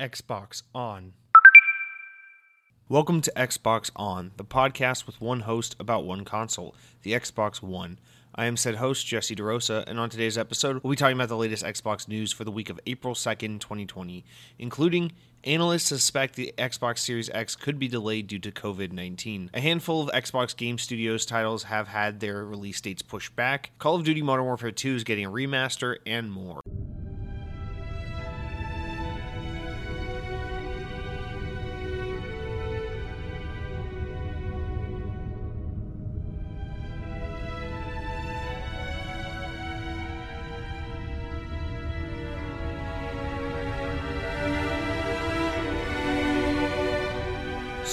Xbox On. Welcome to Xbox On, the podcast with one host about one console, the Xbox One. I am said host, Jesse DeRosa, and on today's episode, we'll be talking about the latest Xbox news for the week of April 2nd, 2020, including analysts suspect the Xbox Series X could be delayed due to COVID 19. A handful of Xbox Game Studios titles have had their release dates pushed back, Call of Duty Modern Warfare 2 is getting a remaster, and more.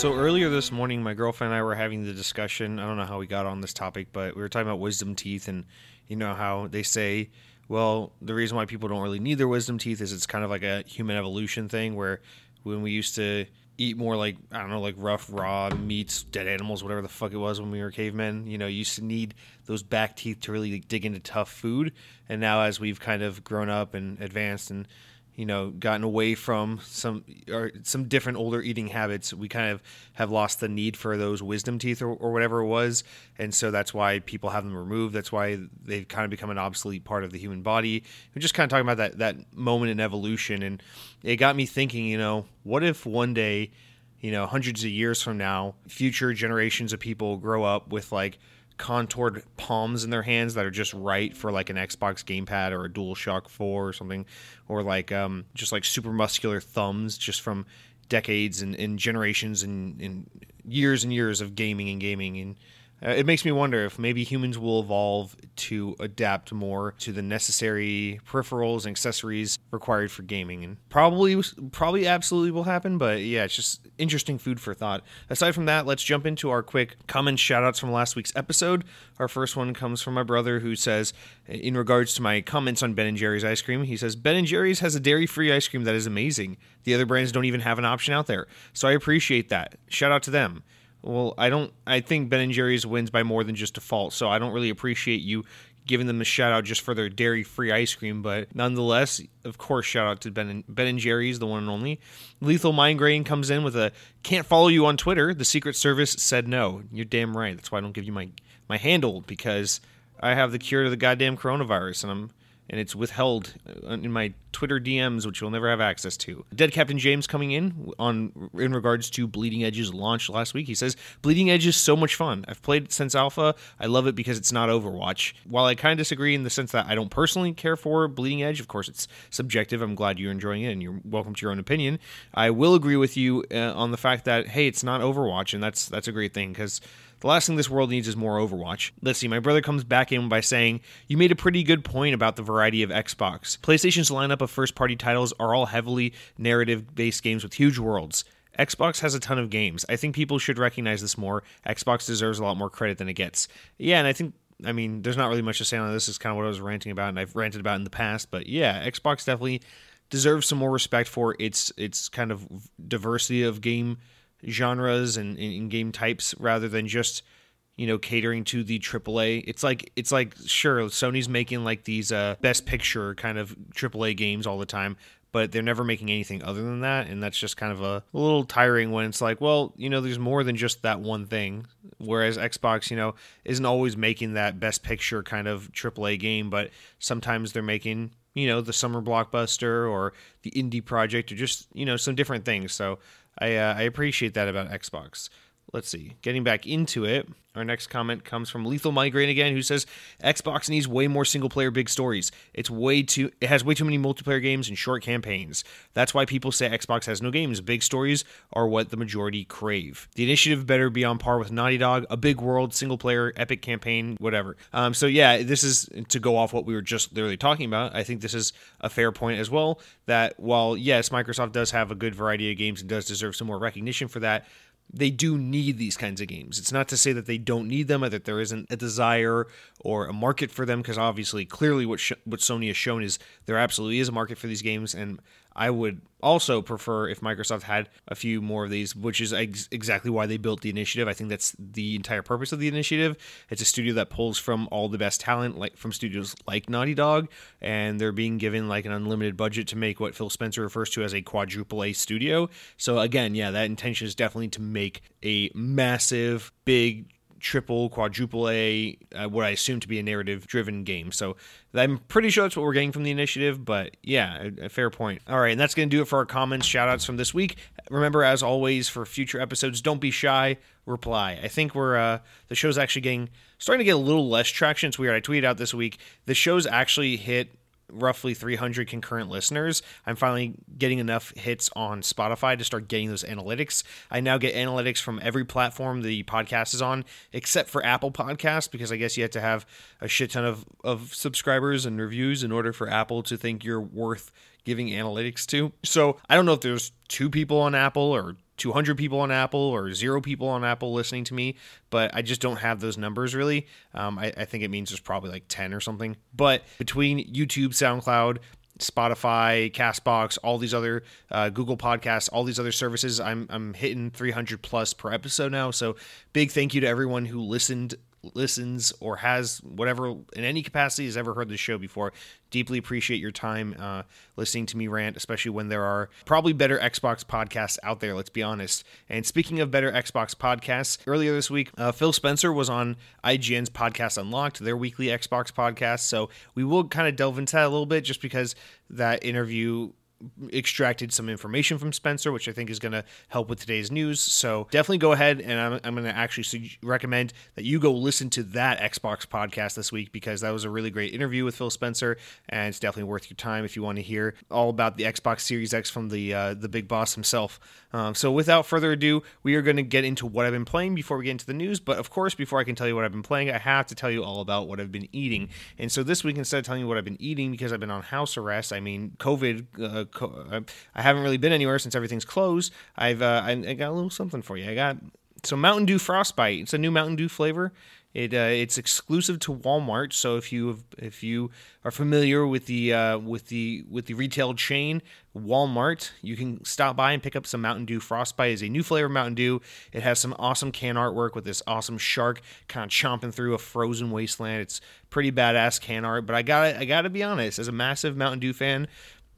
So earlier this morning, my girlfriend and I were having the discussion. I don't know how we got on this topic, but we were talking about wisdom teeth and you know how they say, well, the reason why people don't really need their wisdom teeth is it's kind of like a human evolution thing where when we used to eat more like I don't know, like rough raw meats, dead animals, whatever the fuck it was when we were cavemen. You know, you used to need those back teeth to really dig into tough food. And now as we've kind of grown up and advanced and you know gotten away from some or some different older eating habits. We kind of have lost the need for those wisdom teeth or, or whatever it was. And so that's why people have them removed. That's why they've kind of become an obsolete part of the human body. We're just kind of talking about that that moment in evolution. And it got me thinking you know what if one day you know hundreds of years from now future generations of people grow up with like contoured palms in their hands that are just right for like an Xbox gamepad or a DualShock 4 or something, or like um, just like super muscular thumbs just from decades and, and generations and, and years and years of gaming and gaming and Uh, it makes me wonder if maybe humans will evolve to adapt more to the necessary peripherals and accessories required for gaming. And probably probably absolutely will happen but yeah it's just interesting food for thought. Aside from that let's jump into our quick comment shout outs from last week's episode. Our first one comes from my brother who says in regards to my comments on ben and jerry's ice cream he says ben and jerry's has a dairy free ice cream that is amazing. The other brands don't even have an option out there. So i appreciate that. Shout out to them well, I don't. I think Ben and Jerry's wins by more than just default, so I don't really appreciate you giving them a shout out just for their dairy free ice cream. But nonetheless, of course, shout out to Ben and, ben and Jerry's, the one and only. Lethal Migraine comes in with a can't follow you on Twitter. The Secret Service said no. You're damn right. That's why I don't give you my my handle because I have the cure to the goddamn coronavirus, and I'm and it's withheld uh, in my Twitter DMs, which you'll never have access to. Dead Captain James coming in on in regards to Bleeding Edge's launch last week. He says Bleeding Edge is so much fun. I've played since alpha. I love it because it's not Overwatch. While I kind of disagree in the sense that I don't personally care for Bleeding Edge, of course it's subjective. I'm glad you're enjoying it and you're welcome to your own opinion. I will agree with you uh, on the fact that hey, it's not Overwatch, and that's that's a great thing because the last thing this world needs is more Overwatch. Let's see, my brother comes back in by saying, You made a pretty good point about the variety of Xbox. PlayStation's lineup of first party titles are all heavily narrative based games with huge worlds. Xbox has a ton of games. I think people should recognize this more. Xbox deserves a lot more credit than it gets. Yeah, and I think I mean, there's not really much to say on this. Is kind of what I was ranting about, and I've ranted about in the past. But yeah, Xbox definitely deserves some more respect for its its kind of diversity of game genres and, and game types rather than just you know catering to the AAA. It's like it's like sure Sony's making like these uh best picture kind of AAA games all the time, but they're never making anything other than that and that's just kind of a, a little tiring when it's like, well, you know, there's more than just that one thing. Whereas Xbox, you know, isn't always making that best picture kind of AAA game, but sometimes they're making you know the summer blockbuster or the indie project or just you know some different things so I, uh, I appreciate that about Xbox. Let's see. Getting back into it, our next comment comes from Lethal Migraine again, who says Xbox needs way more single player big stories. It's way too it has way too many multiplayer games and short campaigns. That's why people say Xbox has no games. Big stories are what the majority crave. The initiative better be on par with Naughty Dog, a big world, single player, epic campaign, whatever. Um, so yeah, this is to go off what we were just literally talking about. I think this is a fair point as well. That while yes, Microsoft does have a good variety of games and does deserve some more recognition for that they do need these kinds of games. It's not to say that they don't need them or that there isn't a desire or a market for them, because obviously, clearly, what sh- what Sony has shown is there absolutely is a market for these games, and I would also prefer if Microsoft had a few more of these, which is ex- exactly why they built the initiative. I think that's the entire purpose of the initiative. It's a studio that pulls from all the best talent, like from studios like Naughty Dog, and they're being given like an unlimited budget to make what Phil Spencer refers to as a quadruple A studio. So again, yeah, that intention is definitely to make a massive, big triple, quadruple A, uh, what I assume to be a narrative driven game. So I'm pretty sure that's what we're getting from the initiative, but yeah, a, a fair point. All right, and that's going to do it for our comments, shout outs from this week. Remember, as always, for future episodes, don't be shy, reply. I think we're, uh, the show's actually getting, starting to get a little less traction. It's weird. I tweeted out this week, the show's actually hit roughly 300 concurrent listeners. I'm finally getting enough hits on Spotify to start getting those analytics. I now get analytics from every platform the podcast is on, except for Apple Podcasts, because I guess you have to have a shit ton of, of subscribers and reviews in order for Apple to think you're worth giving analytics to. So I don't know if there's two people on Apple or 200 people on Apple or zero people on Apple listening to me, but I just don't have those numbers really. Um, I, I think it means there's probably like 10 or something. But between YouTube, SoundCloud, Spotify, Castbox, all these other uh, Google Podcasts, all these other services. I'm I'm hitting 300 plus per episode now. So big thank you to everyone who listened listens or has whatever in any capacity has ever heard this show before deeply appreciate your time uh, listening to me rant especially when there are probably better xbox podcasts out there let's be honest. And speaking of better xbox podcasts earlier this week uh, phil spencer was on ign's podcast unlocked their weekly xbox podcast. So we will kind of delve into that a little bit just because that interview extracted some information from Spencer, which I think is going to help with today's news. So definitely go ahead and I'm, I'm going to actually su- recommend that you go listen to that Xbox podcast this week because that was a really great interview with Phil Spencer, and it's definitely worth your time if you want to hear all about the Xbox Series X from the uh, the big boss himself. Um, so without further ado, we are going to get into what I've been playing before we get into the news. But of course, before I can tell you what I've been playing, I have to tell you all about what I've been eating. And so this week, instead of telling you what I've been eating because I've been on house arrest, I mean COVID. Uh, I haven't really been anywhere since everything's closed. I've uh, I, got a little something for you. I got some Mountain Dew Frostbite. It's a new Mountain Dew flavor. It uh, it's exclusive to Walmart. So if you if you are familiar with the uh, with the with the retail chain Walmart, you can stop by and pick up some Mountain Dew Frostbite. is a new flavor of Mountain Dew. It has some awesome can artwork with this awesome shark kind of chomping through a frozen wasteland. It's pretty badass can art. But I got I got to be honest, as a massive Mountain Dew fan,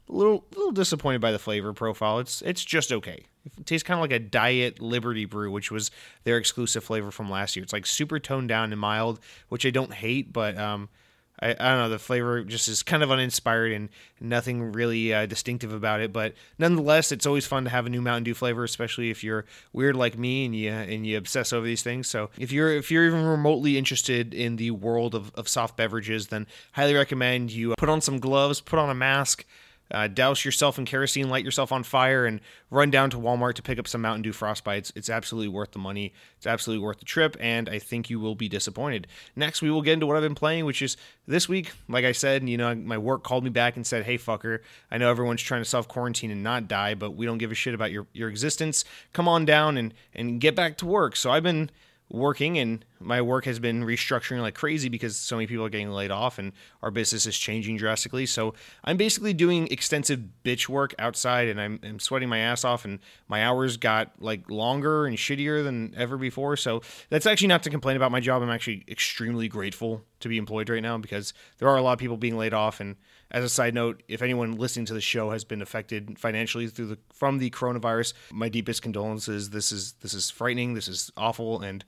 a little little disappointed by the flavor profile. It's it's just okay. It tastes kind of like a diet Liberty Brew, which was their exclusive flavor from last year. It's like super toned down and mild, which I don't hate, but um, I, I don't know. The flavor just is kind of uninspired and nothing really uh, distinctive about it. But nonetheless, it's always fun to have a new Mountain Dew flavor, especially if you're weird like me and you and you obsess over these things. So if you're if you're even remotely interested in the world of, of soft beverages, then highly recommend you put on some gloves, put on a mask uh, douse yourself in kerosene, light yourself on fire, and run down to Walmart to pick up some Mountain Dew Frostbite. It's, it's absolutely worth the money. It's absolutely worth the trip, and I think you will be disappointed. Next, we will get into what I've been playing, which is this week. Like I said, you know, my work called me back and said, "Hey, fucker, I know everyone's trying to self quarantine and not die, but we don't give a shit about your your existence. Come on down and and get back to work." So I've been working and my work has been restructuring like crazy because so many people are getting laid off and our business is changing drastically. So I'm basically doing extensive bitch work outside and I'm, I'm, sweating my ass off and my hours got like longer and shittier than ever before. So that's actually not to complain about my job. I'm actually extremely grateful to be employed right now because there are a lot of people being laid off. And as a side note, if anyone listening to the show has been affected financially through the from the coronavirus, my deepest condolences. This is this is frightening. This is awful and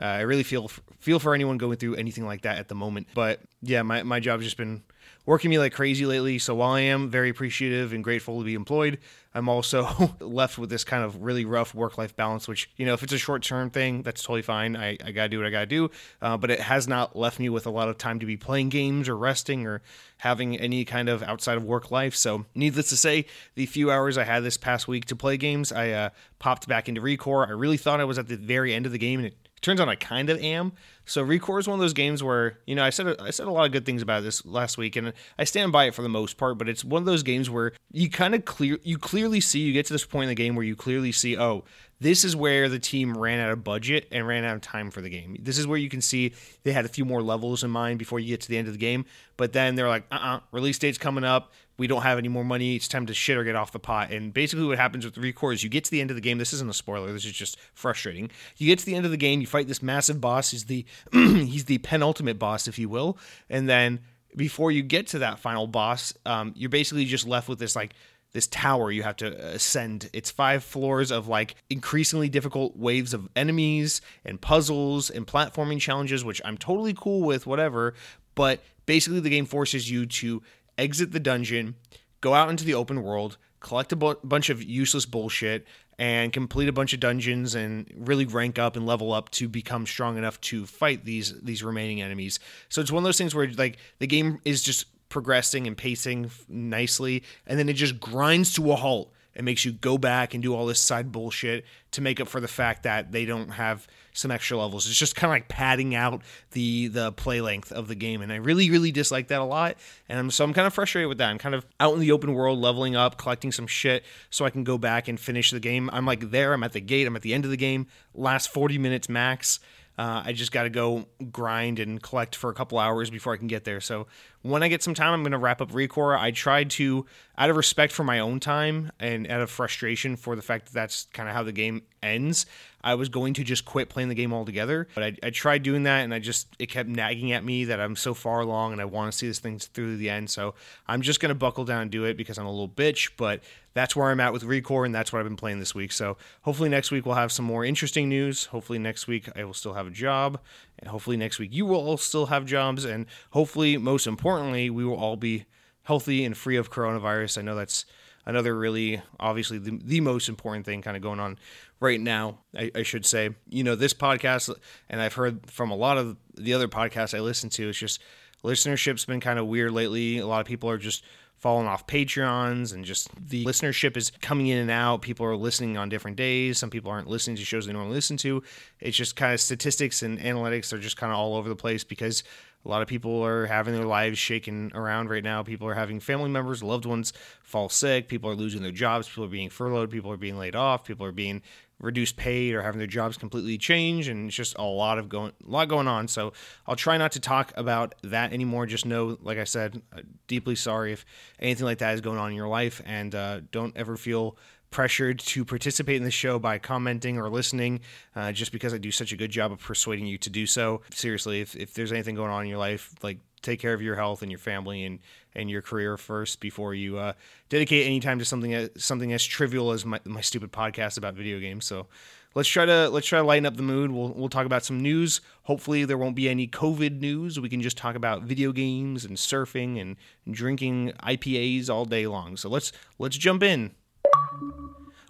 uh, I really feel feel for anyone going through anything like that at the moment. But yeah, my, my job's just been working me like crazy lately. So while I am very appreciative and grateful to be employed, I'm also left with this kind of really rough work life balance, which, you know, if it's a short term thing, that's totally fine. I, I got to do what I got to do. Uh, but it has not left me with a lot of time to be playing games or resting or having any kind of outside of work life. So, needless to say, the few hours I had this past week to play games, I uh, popped back into Recore. I really thought I was at the very end of the game and it Turns out I kind of am. So Recore is one of those games where you know I said I said a lot of good things about this last week, and I stand by it for the most part. But it's one of those games where you kind of clear you clearly see you get to this point in the game where you clearly see oh this is where the team ran out of budget and ran out of time for the game. This is where you can see they had a few more levels in mind before you get to the end of the game. But then they're like, uh uh-uh, uh release date's coming up. We don't have any more money. It's time to shit or get off the pot. And basically, what happens with Recore is you get to the end of the game. This isn't a spoiler. This is just frustrating. You get to the end of the game. You fight this massive boss. He's the he's the penultimate boss, if you will. And then before you get to that final boss, um, you're basically just left with this like this tower you have to ascend. It's five floors of like increasingly difficult waves of enemies and puzzles and platforming challenges, which I'm totally cool with, whatever. But basically, the game forces you to exit the dungeon, go out into the open world, collect a bu- bunch of useless bullshit, and complete a bunch of dungeons and really rank up and level up to become strong enough to fight these these remaining enemies. So it's one of those things where like the game is just progressing and pacing nicely, and then it just grinds to a halt and makes you go back and do all this side bullshit to make up for the fact that they don't have some extra levels. It's just kind of like padding out the the play length of the game, and I really really dislike that a lot. And I'm, so I'm kind of frustrated with that. I'm kind of out in the open world, leveling up, collecting some shit, so I can go back and finish the game. I'm like there. I'm at the gate. I'm at the end of the game. Last 40 minutes max. Uh, I just got to go grind and collect for a couple hours before I can get there. So when I get some time, I'm going to wrap up Recore. I tried to, out of respect for my own time and out of frustration for the fact that that's kind of how the game ends, I was going to just quit playing the game altogether. But I, I, tried doing that, and I just it kept nagging at me that I'm so far along and I want to see this thing through to the end. So I'm just going to buckle down and do it because I'm a little bitch. But that's where I'm at with Recore, and that's what I've been playing this week. So hopefully next week we'll have some more interesting news. Hopefully next week I will still have a job, and hopefully next week you will all still have jobs, and hopefully most importantly we will all be healthy and free of coronavirus. I know that's another really obviously the, the most important thing kind of going on right now I, I, should say. You know this podcast and i've heard from a lot of the other podcasts i listen to it's just listenership's been kind of weird lately. A lot of people are just falling off patreons and just the listenership is coming in and out people are listening on different days some people aren't listening to shows they normally listen to it's just kind of statistics and analytics are just kind of all over the place because a lot of people are having their lives shaken around right now. People are having family members, loved ones fall sick. People are losing their jobs. People are being furloughed. People are being laid off. People are being reduced pay or having their jobs completely change and it's just a lot of going a lot going on so i'll try not to talk about that anymore just know like i said uh, deeply sorry if anything like that is going on in your life and uh, don't ever feel pressured to participate in the show by commenting or listening uh, just because I do such a good job of persuading you to do so. Seriously, if, if there's anything going on in your life, like take care of your health and your family and, and your career first before you uh, dedicate any time to something as, something as trivial as my, my stupid podcast about video games. So let's try to let's try to lighten up the mood. We'll we'll talk about some news. Hopefully there won't be any COVID news. We can just talk about video games and surfing and drinking IPAs all day long. So let's let's jump in.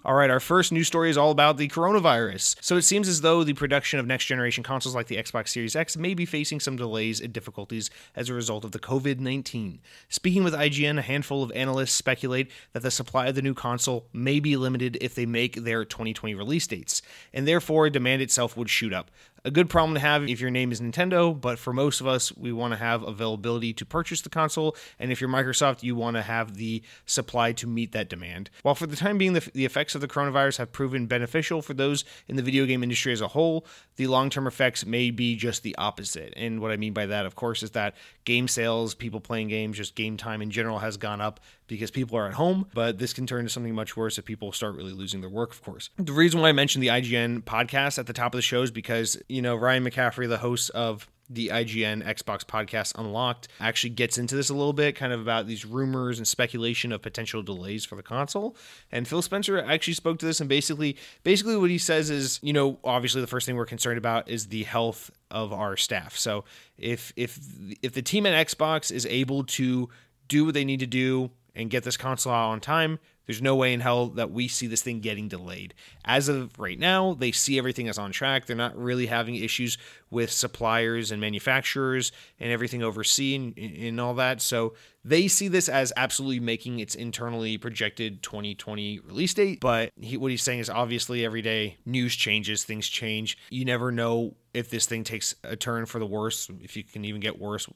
All right, our first news story is all about the coronavirus. So it seems as though the production of next generation consoles like the Xbox Series X may be facing some delays and difficulties as a result of the COVID 19. Speaking with IGN, a handful of analysts speculate that the supply of the new console may be limited if they make their 2020 release dates, and therefore demand itself would shoot up a good problem to have if your name is Nintendo, but for most of us, we want to have availability to purchase the console. And if you're Microsoft, you want to have the supply to meet that demand. While for the time being, the, the effects of the coronavirus have proven beneficial for those in the video game industry as a whole, the long term effects may be just the opposite. And what I mean by that, of course, is that game sales, people playing games, just game time in general has gone up because people are at home, but this can turn into something much worse if people start really losing their work, of course. The reason why I mentioned the IGN podcast at the top of the show is because, you know, Ryan McCaffrey, the host of the IGN Xbox podcast Unlocked actually gets into this a little bit, kind of about these rumors and speculation of potential delays for the console. And Phil Spencer actually spoke to this, and basically, basically what he says is, you know, obviously the first thing we're concerned about is the health of our staff. So if if if the team at Xbox is able to do what they need to do and get this console out on time, there's no way in hell that we see this thing getting delayed. As of right now, they see everything as on track. They're not really having issues with suppliers and manufacturers and everything overseas and, and all that. So they see this as absolutely making its internally projected 2020 release date. But he, what he's saying is obviously every day news changes, things change. You never know if this thing takes a turn for the worse, if you can even get worse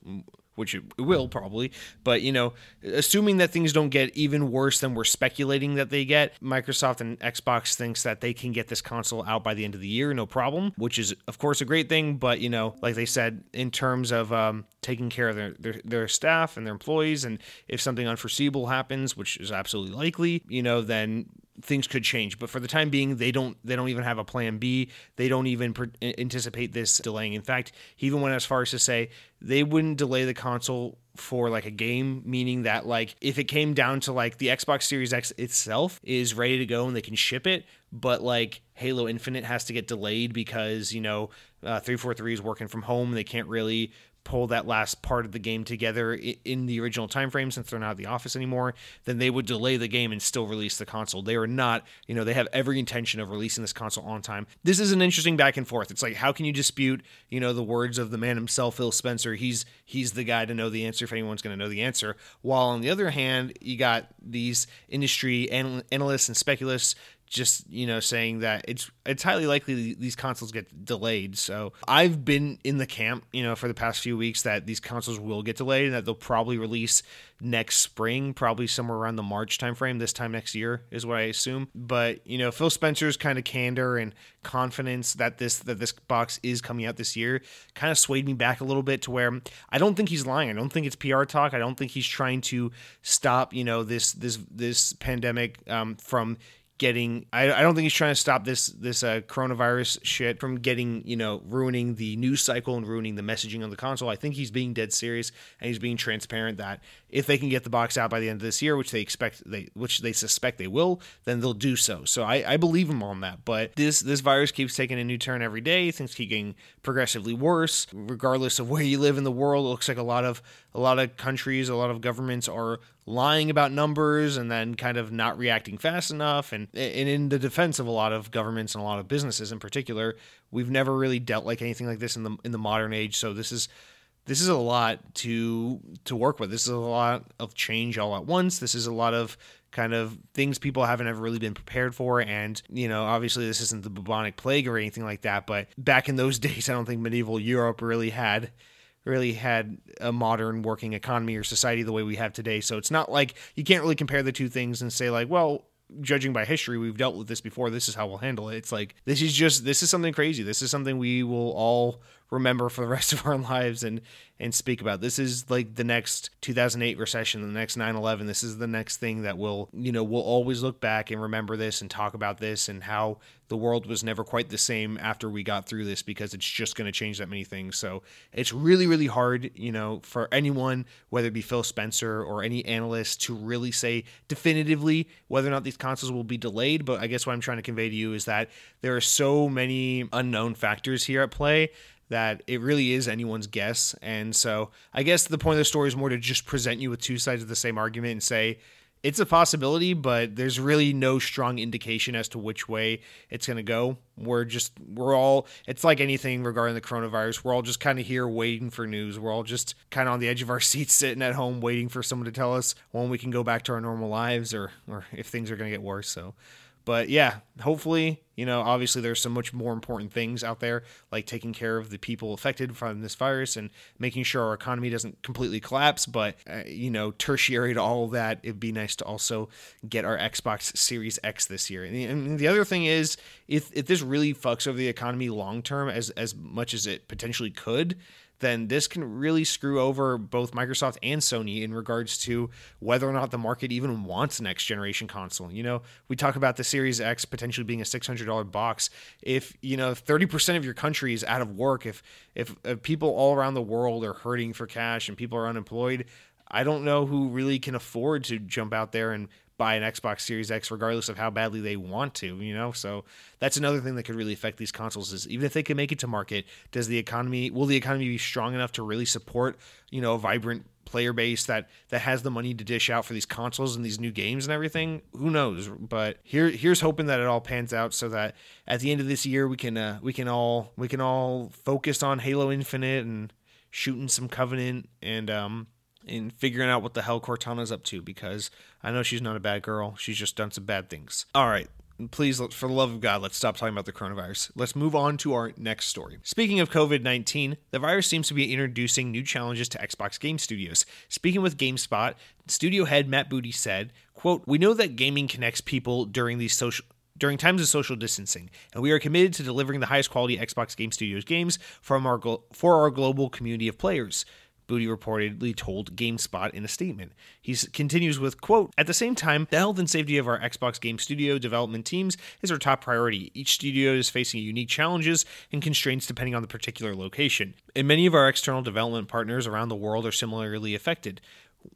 which it will probably. But, you know, assuming that things don't get even worse than we're speculating that they get, Microsoft and Xbox thinks that they can get this console out by the end of the year, no problem, which is, of course, a great thing. But, you know, like they said, in terms of um, taking care of their, their, their staff and their employees, and if something unforeseeable happens, which is absolutely likely, you know, then things could change. But for the time being they don't they don't even have a plan b. They don't even anticipate this delaying. In fact he even went as far as to say they wouldn't delay the console for like a game meaning that like if it came down to like the xbox series x itself is ready to go and they can ship it but like halo infinite has to get delayed because you know uh, 343 is working from home. They can't really pull that last part of the game together in the original time frame since they're not at the office anymore then they would delay the game and still release the console. They are not you know they have every intention of releasing this console on time. This is an interesting back and forth. It's like how can you dispute you know the words of the man himself phil spencer? He's he's the guy to know the answer if anyone's going to know the answer. While on the other hand you got these industry analysts and speculists just you know saying that it's it's highly likely these consoles get delayed. So I've been in the camp, you know, for the past few weeks that these consoles will get delayed and that they'll probably release next spring, probably somewhere around the March timeframe, this time next year is what I assume. But you know, Phil Spencer's kind of candor and confidence that this that this box is coming out this year kind of swayed me back a little bit to where I don't think he's lying. I don't think it's PR talk. I don't think he's trying to stop you know this this this pandemic um, from getting I, I don't think he's trying to stop this this uh, coronavirus shit from getting you know ruining the news cycle and ruining the messaging on the console. I think he's being dead serious and he's being transparent that if they can get the box out by the end of this year which they expect they which they suspect they will then they'll do so. So i, I believe him on that. But this this virus keeps taking a new turn every day. Things keep getting progressively worse. Regardless of where you live in the world it looks like a lot of a lot of countries a lot of governments are lying about numbers and then kind of not reacting fast enough. And and in the defense of a lot of governments and a lot of businesses in particular we've never really dealt like anything like this in the in the modern age. So this is this is a lot to to work with. This is a lot of change all at once. This is a lot of kind of things people haven't ever really been prepared for. And you know obviously this isn't the bubonic plague or anything like that but back in those days i don't think medieval europe really had really had a modern working economy or society the way we have today. So it's not like you can't really compare the two things and say like, well, judging by history, we've dealt with this before. This is how we'll handle it. It's like this is just this is something crazy. This is something we will all remember for the rest of our lives and and speak about. This is like the next 2008 recession, the next 9/11. This is the next thing that will, you know, we'll always look back and remember this and talk about this and how the world was never quite the same after we got through this because it's just going to change that many things. So, it's really really hard, you know, for anyone whether it be Phil Spencer or any analyst to really say definitively whether or not these consoles will be delayed, but I guess what I'm trying to convey to you is that there are so many unknown factors here at play that it really is anyone's guess. And so I guess the point of the story is more to just present you with two sides of the same argument and say it's a possibility, but there's really no strong indication as to which way it's going to go. We're just, we're all, it's like anything regarding the coronavirus. We're all just kind of here waiting for news. We're all just kind of on the edge of our seats, sitting at home, waiting for someone to tell us when we can go back to our normal lives or, or if things are going to get worse. So, but yeah, hopefully, you know, obviously there's some much more important things out there, like taking care of the people affected from this virus and making sure our economy doesn't completely collapse. But, uh, you know, tertiary to all of that, it'd be nice to also get our Xbox Series X this year. And the, and the other thing is, if, if this really fucks over the economy long term as, as much as it potentially could, then this can really screw over both Microsoft and Sony in regards to whether or not the market even wants next generation console. You know, we talk about the Series X potentially being a $600 box. If, you know, 30% of your country is out of work, if, if, if people all around the world are hurting for cash and people are unemployed, I don't know who really can afford to jump out there and buy an Xbox Series X regardless of how badly they want to, you know? So that's another thing that could really affect these consoles is even if they can make it to market, does the economy will the economy be strong enough to really support, you know, a vibrant player base that that has the money to dish out for these consoles and these new games and everything who knows but here here's hoping that it all pans out so that at the end of this year we can uh, we can all we can all focus on Halo Infinite and shooting some Covenant and um and figuring out what the hell Cortana's up to because I know she's not a bad girl. She's just done some bad things. All right. Please, for the love of God, let's stop talking about the coronavirus. Let's move on to our next story. Speaking of COVID 19, the virus seems to be introducing new challenges to Xbox game studios. Speaking with GameSpot, studio head Matt Booty said, quote, We know that gaming connects people during these social during times of social distancing, and we are committed to delivering the highest quality Xbox Game Studios games from our for our global community of players. Booty reportedly told GameSpot in a statement. He continues with, quote, At the same time, the health and safety of our Xbox game studio development teams is our top priority. Each studio is facing unique challenges and constraints depending on the particular location. And many of our external development partners around the world are similarly affected.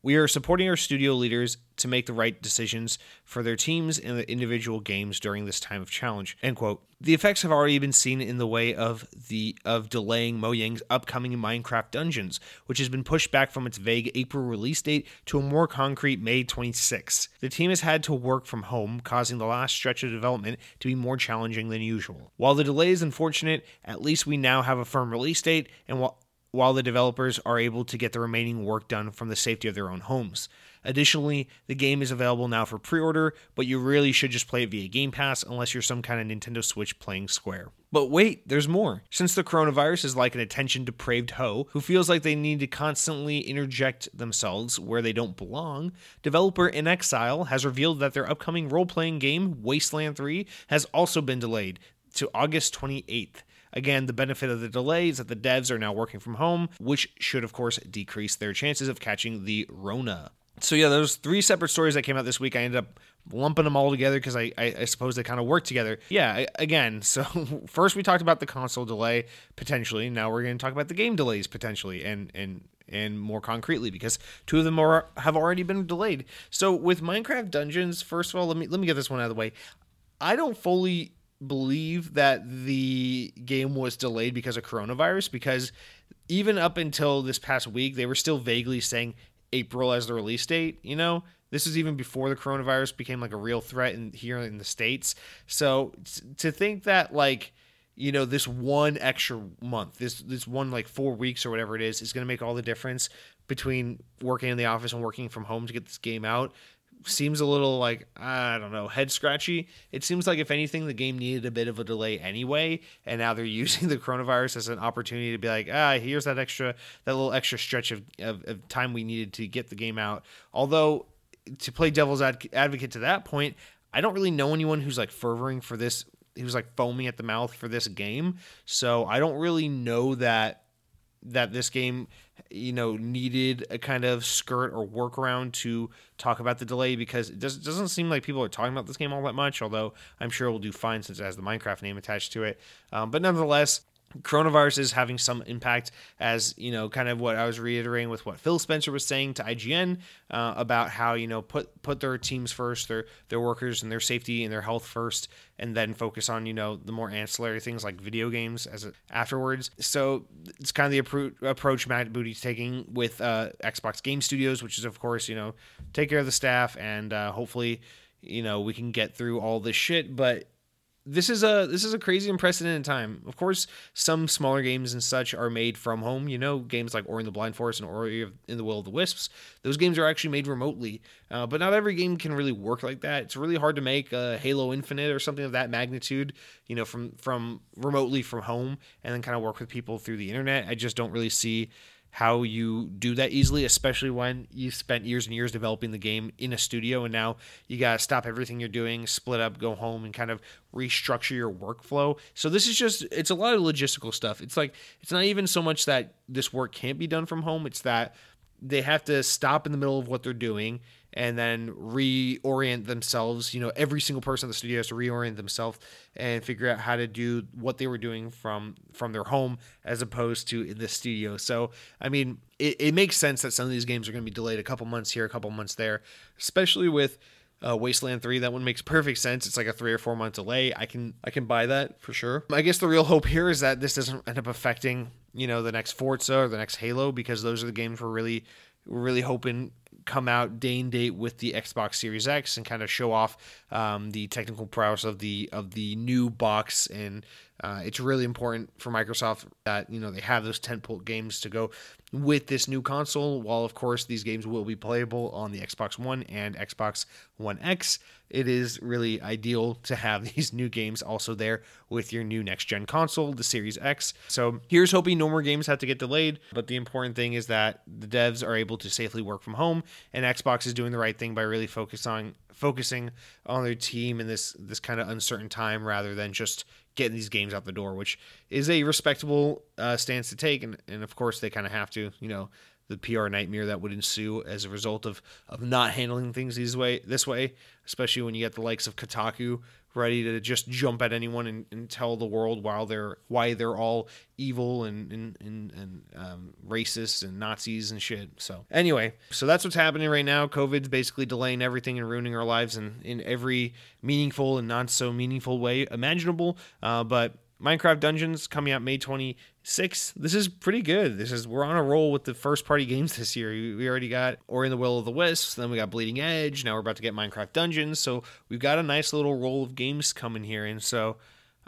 We are supporting our studio leaders to make the right decisions for their teams and the individual games during this time of challenge. End quote. The effects have already been seen in the way of the of delaying Mojang's upcoming Minecraft Dungeons, which has been pushed back from its vague April release date to a more concrete May 26. The team has had to work from home, causing the last stretch of development to be more challenging than usual. While the delay is unfortunate, at least we now have a firm release date, and while while the developers are able to get the remaining work done from the safety of their own homes. Additionally, the game is available now for pre order, but you really should just play it via Game Pass unless you're some kind of Nintendo Switch playing Square. But wait, there's more. Since the coronavirus is like an attention depraved hoe who feels like they need to constantly interject themselves where they don't belong, developer inXile has revealed that their upcoming role playing game, Wasteland 3, has also been delayed to August 28th. Again, the benefit of the delay is that the devs are now working from home, which should, of course, decrease their chances of catching the Rona. So, yeah, those three separate stories that came out this week, I ended up lumping them all together because I, I, I, suppose they kind of work together. Yeah, again, so first we talked about the console delay potentially. Now we're going to talk about the game delays potentially and, and, and more concretely because two of them are have already been delayed. So with Minecraft Dungeons, first of all, let me let me get this one out of the way. I don't fully believe that the game was delayed because of coronavirus because even up until this past week they were still vaguely saying April as the release date, you know? This was even before the coronavirus became like a real threat in here in the states. So to think that like you know this one extra month, this this one like 4 weeks or whatever it is is going to make all the difference between working in the office and working from home to get this game out seems a little like I don't know head scratchy. It seems like if anything, the game needed a bit of a delay anyway, and now they're using the coronavirus as an opportunity to be like, ah, here's that extra that little extra stretch of, of, of time we needed to get the game out. Although to play devil's ad- advocate to that point, I don't really know anyone who's like fervoring for this. Who's like foaming at the mouth for this game, so I don't really know that that this game you know needed a kind of skirt or workaround to talk about the delay because it does, doesn't seem like people are talking about this game all that much although i'm sure it will do fine since it has the minecraft name attached to it. Um, but nonetheless coronavirus is having some impact as you know kind of what i was reiterating with what phil spencer was saying to ign uh, about how you know put put their teams first their their workers and their safety and their health first and then focus on you know the more ancillary things like video games as a, afterwards. So it's kind of the appro- approach matt booty's taking with uh, xbox game studios which is of course you know take care of the staff and uh, hopefully you know we can get through all this shit. But this is a this is a crazy unprecedented time. Of course, some smaller games and such are made from home. You know, games like Ori and the Blind Forest and Ori in the Will of the Wisps. Those games are actually made remotely, uh, but not every game can really work like that. It's really hard to make a Halo Infinite or something of that magnitude. You know, from from remotely from home and then kind of work with people through the internet. I just don't really see how you do that easily, especially when you spent years and years developing the game in a studio and now you got to stop everything you're doing, split up, go home, and kind of restructure your workflow. So, this is just, it's a lot of logistical stuff. It's like, it's not even so much that this work can't be done from home, it's that they have to stop in the middle of what they're doing and then reorient themselves. You know, every single person in the studio has to reorient themselves and figure out how to do what they were doing from from their home as opposed to in the studio. So, I mean, it, it makes sense that some of these games are going to be delayed a couple months here, a couple months there, especially with Uh, Wasteland 3, that one makes perfect sense. It's like a three or four month delay. I can I can buy that for sure. I guess the real hope here is that this doesn't end up affecting you know the next Forza or the next Halo because those are the games we're really we're really hoping come out day and date with the Xbox Series X and kind of show off um, the technical prowess of the of the new box. And uh, it's really important for Microsoft that you know they have those tentpole games to go with this new console. While of course these games will be playable on the Xbox One and Xbox One X, it is really ideal to have these new games also there with your new next gen console, the Series X. So here's hoping no more games have to get delayed. But the important thing is that the devs are able to safely work from home, and Xbox is doing the right thing by really focus on focusing on their team in this this kind of uncertain time rather than just getting these games out the door, which is a respectable uh, stance to take. And, and of course, they kind of have to, you know, the PR nightmare that would ensue as a result of, of not handling things this way, this way, especially when you get the likes of Kotaku ready to just jump at anyone and, and tell the world while they're why they're all evil and and and, and um, racist and Nazis and shit. So anyway, so that's what's happening right now. COVID's basically delaying everything and ruining our lives in in every meaningful and not so meaningful way imaginable. Uh, but Minecraft Dungeons coming out May 26th. This is pretty good. This is we're on a roll with the first party games this year. We already got Ori in the Will of the Wisps, then we got Bleeding Edge, now we're about to get Minecraft Dungeons. So we've got a nice little roll of games coming here and so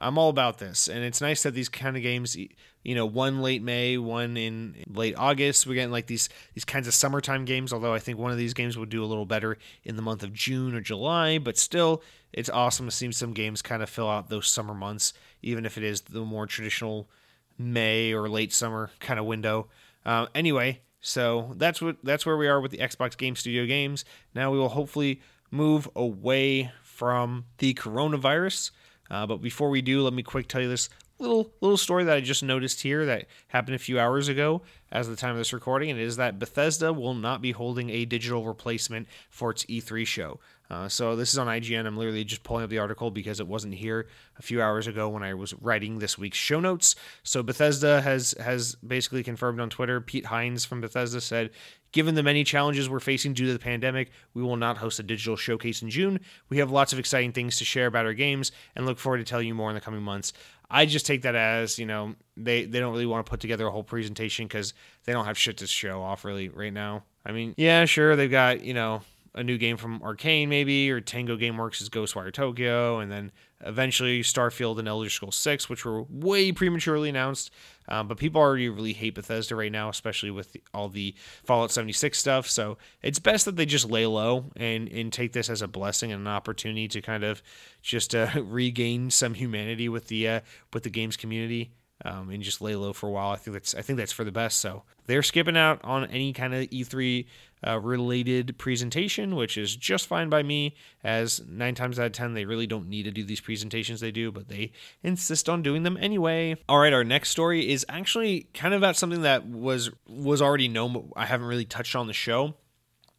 I'm all about this. And it's nice that these kind of games you know, one late May, one in late August. We're getting like these these kinds of summertime games, although I think one of these games would do a little better in the month of June or July, but still it's awesome to see some games kind of fill out those summer months, even if it is the more traditional May or late summer kind of window. Uh, anyway, so that's what that's where we are with the Xbox Game Studio games. Now we will hopefully move away from the coronavirus. Uh, but before we do, let me quick tell you this little little story that I just noticed here that happened a few hours ago as of the time of this recording, and it is that Bethesda will not be holding a digital replacement for its E3 show. Uh, so this is on IGN. I'm literally just pulling up the article because it wasn't here a few hours ago when I was writing this week's show notes. So Bethesda has has basically confirmed on Twitter. Pete Hines from Bethesda said, "Given the many challenges we're facing due to the pandemic, we will not host a digital showcase in June. We have lots of exciting things to share about our games and look forward to telling you more in the coming months." I just take that as you know they they don't really want to put together a whole presentation because they don't have shit to show off really right now. I mean, yeah, sure they've got you know a new game from Arcane, maybe or Tango GameWorks' is Ghostwire Tokyo, and then eventually Starfield and Elder Scrolls 6, which were way prematurely announced. Um, but people already really hate Bethesda right now, especially with the, all the Fallout 76 stuff. So it's best that they just lay low and, and take this as a blessing and an opportunity to kind of just uh, regain some humanity with the uh, with the games community. Um, and just lay low for a while. I think that's I think that's for the best. So they're skipping out on any kind of E3 uh, related presentation, which is just fine by me. As nine times out of ten, they really don't need to do these presentations they do, but they insist on doing them anyway. All right, our next story is actually kind of about something that was was already known. But I haven't really touched on the show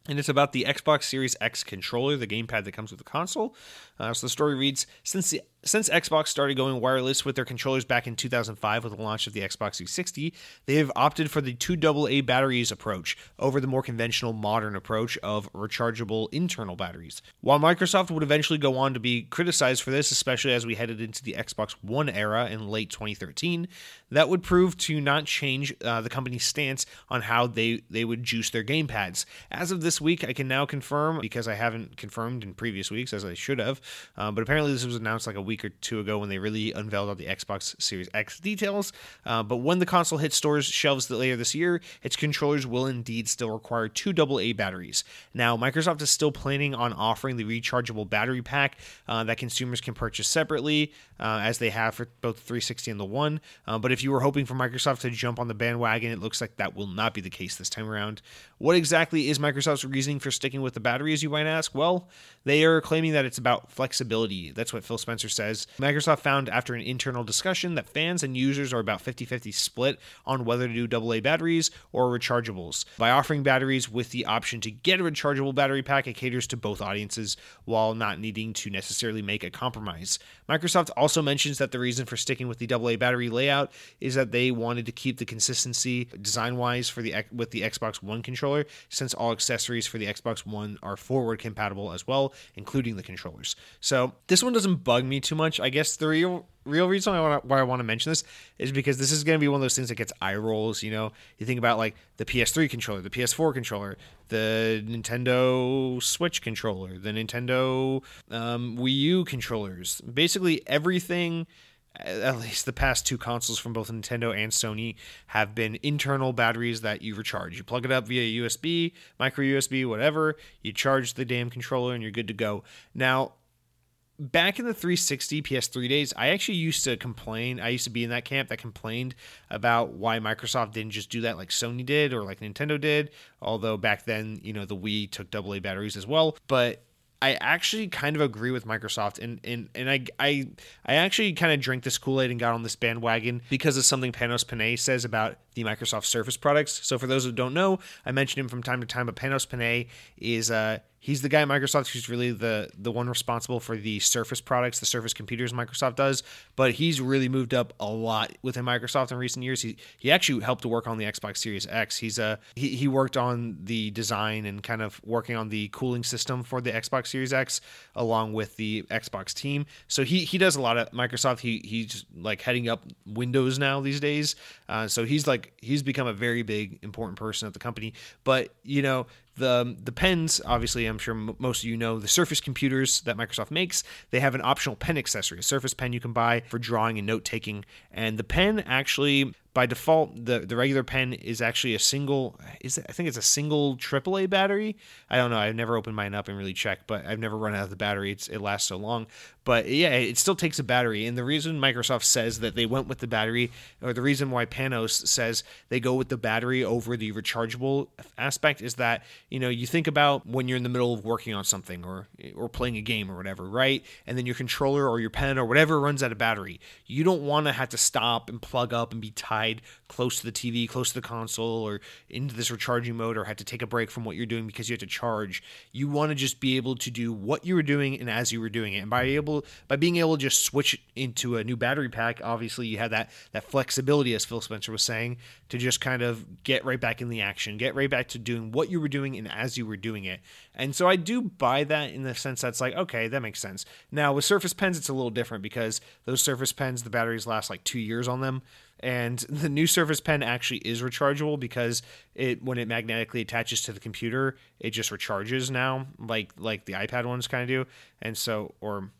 and it's about the Xbox Series X controller, the gamepad that comes with the console. Uh, so the story reads Since the since Xbox started going wireless with their controllers back in 2005 with the launch of the Xbox 360, they have opted for the two AA batteries approach over the more conventional modern approach of rechargeable internal batteries. While Microsoft would eventually go on to be criticized for this, especially as we headed into the Xbox One era in late 2013, that would prove to not change uh, the company's stance on how they, they would juice their gamepads. As of this week, I can now confirm, because I haven't confirmed in previous weeks as I should have, uh, but apparently this was announced like a week or two ago when they really unveiled all the Xbox Series X details. Uh, but when the console hits stores shelves later this year, its controllers will indeed still require two AA batteries. Now, Microsoft is still planning on offering the rechargeable battery pack uh, that consumers can purchase separately, uh, as they have for both the 360 and the One. Uh, but if you were hoping for Microsoft to jump on the bandwagon, it looks like that will not be the case this time around. What exactly is Microsoft's reasoning for sticking with the batteries, you might ask? Well, they are claiming that it's about flexibility. That's what Phil Spencer says Microsoft found after an internal discussion that fans and users are about 50 50 split on whether to do AA batteries or rechargeables. By offering batteries with the option to get a rechargeable battery pack, it caters to both audiences while not needing to necessarily make a compromise. Microsoft also mentions that the reason for sticking with the AA battery layout is that they wanted to keep the consistency design wise for the with the Xbox One controller, since all accessories for the Xbox One are forward compatible as well, including the controllers. So this one doesn't bug me too much. I guess the real real reason I wanna, why I want to mention this is because this is going to be one of those things that gets eye rolls. You know, you think about like the PS3 controller, the PS4 controller, the Nintendo Switch controller, the Nintendo um, Wii U controllers. Basically, everything. At least the past two consoles from both Nintendo and Sony have been internal batteries that you recharge. You plug it up via USB, micro USB, whatever. You charge the damn controller and you're good to go. Now, back in the 360 PS3 days, I actually used to complain. I used to be in that camp that complained about why Microsoft didn't just do that like Sony did or like Nintendo did. Although back then, you know, the Wii took AA batteries as well. But I actually kind of agree with Microsoft, and and and I I I actually kind of drank this Kool Aid and got on this bandwagon because of something Panos Panay says about the Microsoft Surface products. So for those who don't know, I mentioned him from time to time, but Panos Panay is uh he's the guy at Microsoft who's really the the one responsible for the Surface products, the Surface computers Microsoft does. But he's really moved up a lot within Microsoft in recent years. He he actually helped to work on the Xbox Series X. He's a he, he worked on the design and kind of working on the cooling system for the Xbox Series X along with the Xbox team. So he he does a lot of Microsoft. He he's like heading up Windows now these days. Uh, so he's like he's become a very big important person at the company. But you know the the pens obviously i'm sure m- most of you know the surface computers that microsoft makes. They have an optional pen accessory a surface pen you can buy for drawing and note taking. And the pen actually by default the, the regular pen is actually a single is it, i think it's a single aaa battery. I don't know. I've never opened mine up and really checked but i've never run out of the battery. It's, it lasts so long. But yeah it still takes a battery. And the reason microsoft says that they went with the battery or the reason why panos says they go with the battery over the rechargeable aspect is that you know you think about when you're in the middle of working on something or or playing a game or whatever right? And then your controller or your pen or whatever runs out of battery. You don't want to have to stop and plug up and be close to the TV, close to the console, or into this recharging mode, or had to take a break from what you're doing because you had to charge. You want to just be able to do what you were doing and as you were doing it. And by able by being able to just switch into a new battery pack, obviously you have that that flexibility, as Phil Spencer was saying, to just kind of get right back in the action, get right back to doing what you were doing and as you were doing it. And so I do buy that in the sense that's like, okay, that makes sense. Now with Surface Pens, it's a little different because those Surface Pens, the batteries last like two years on them and the new Surface Pen actually is rechargeable because it when it magnetically attaches to the computer, it just recharges now, like like the iPad ones kind of do, and so or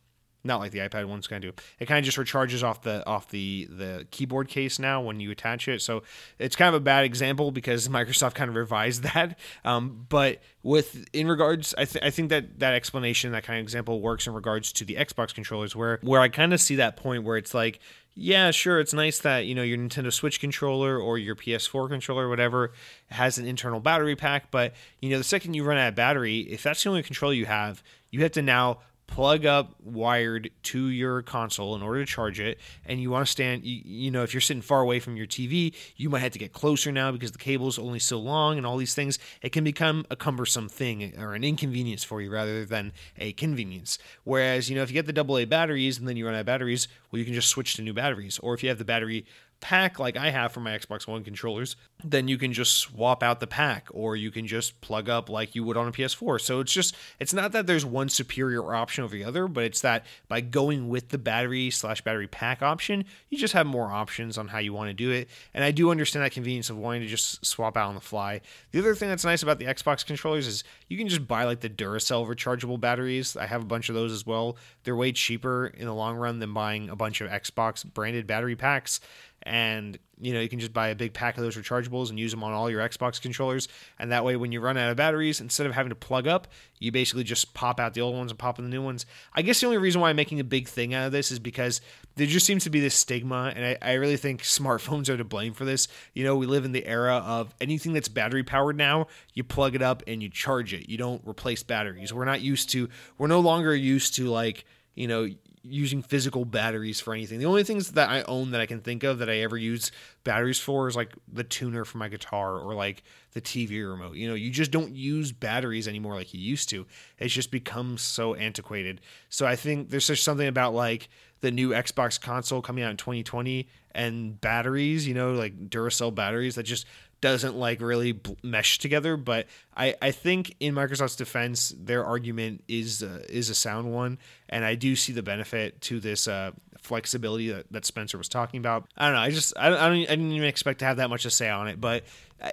not like the iPad one's kind of do. It kind of just recharges off the off the the keyboard case now when you attach it. So it's kind of a bad example because Microsoft kind of revised that. Um, but with in regards, I, th- I think that that explanation, that kind of example works in regards to the Xbox controllers, where where I kind of see that point where it's like. Yeah, sure. It's nice that you know your Nintendo Switch controller or your PS4 controller, whatever, has an internal battery pack. But you know, the second you run out of battery, if that's the only controller you have, you have to now plug up wired to your console in order to charge it and you want to stand you, you, know if you're sitting far away from your tv you might have to get closer now because the cable is only so long and all these things it can become a cumbersome thing or an inconvenience for you rather than a convenience. Whereas you know if you get the aa batteries and then you run out of batteries well you can just switch to new batteries. Or if you have the battery pack like I have for my Xbox One controllers, then you can just swap out the pack or you can just plug up like you would on a PS4. So it's just it's not that there's one superior option over the other, but it's that by going with the battery slash battery pack option, you just have more options on how you want to do it. And I do understand that convenience of wanting to just swap out on the fly. The other thing that's nice about the Xbox controllers is you can just buy like the Duracell rechargeable batteries. I have a bunch of those as well. They're way cheaper in the long run than buying a bunch of Xbox branded battery packs and you know you can just buy a big pack of those rechargeables and use them on all your Xbox controllers. And that way when you run out of batteries instead of having to plug up you basically just pop out the old ones and pop in the new ones. I guess the only reason why I'm making a big thing out of this is because there just seems to be this stigma and I, I really think smartphones are to blame for this. You know we live in the era of anything that's battery powered now you plug it up and you charge it. You don't replace batteries. We're not used to we're no longer used to like you know using physical batteries for anything. The only things that I own that I can think of that I ever use batteries for is like the tuner for my guitar or like the TV remote. You know, you just don't use batteries anymore like you used to. It's just become so antiquated. So I think there's just something about like the new Xbox console coming out in 2020 and batteries, you know, like Duracell batteries that just doesn't like really mesh together. But I, I think in Microsoft's defense, their argument is uh, is a sound one, and I do see the benefit to this uh, flexibility that, that Spencer was talking about. I don't know. I just I, I don't I didn't even expect to have that much to say on it, but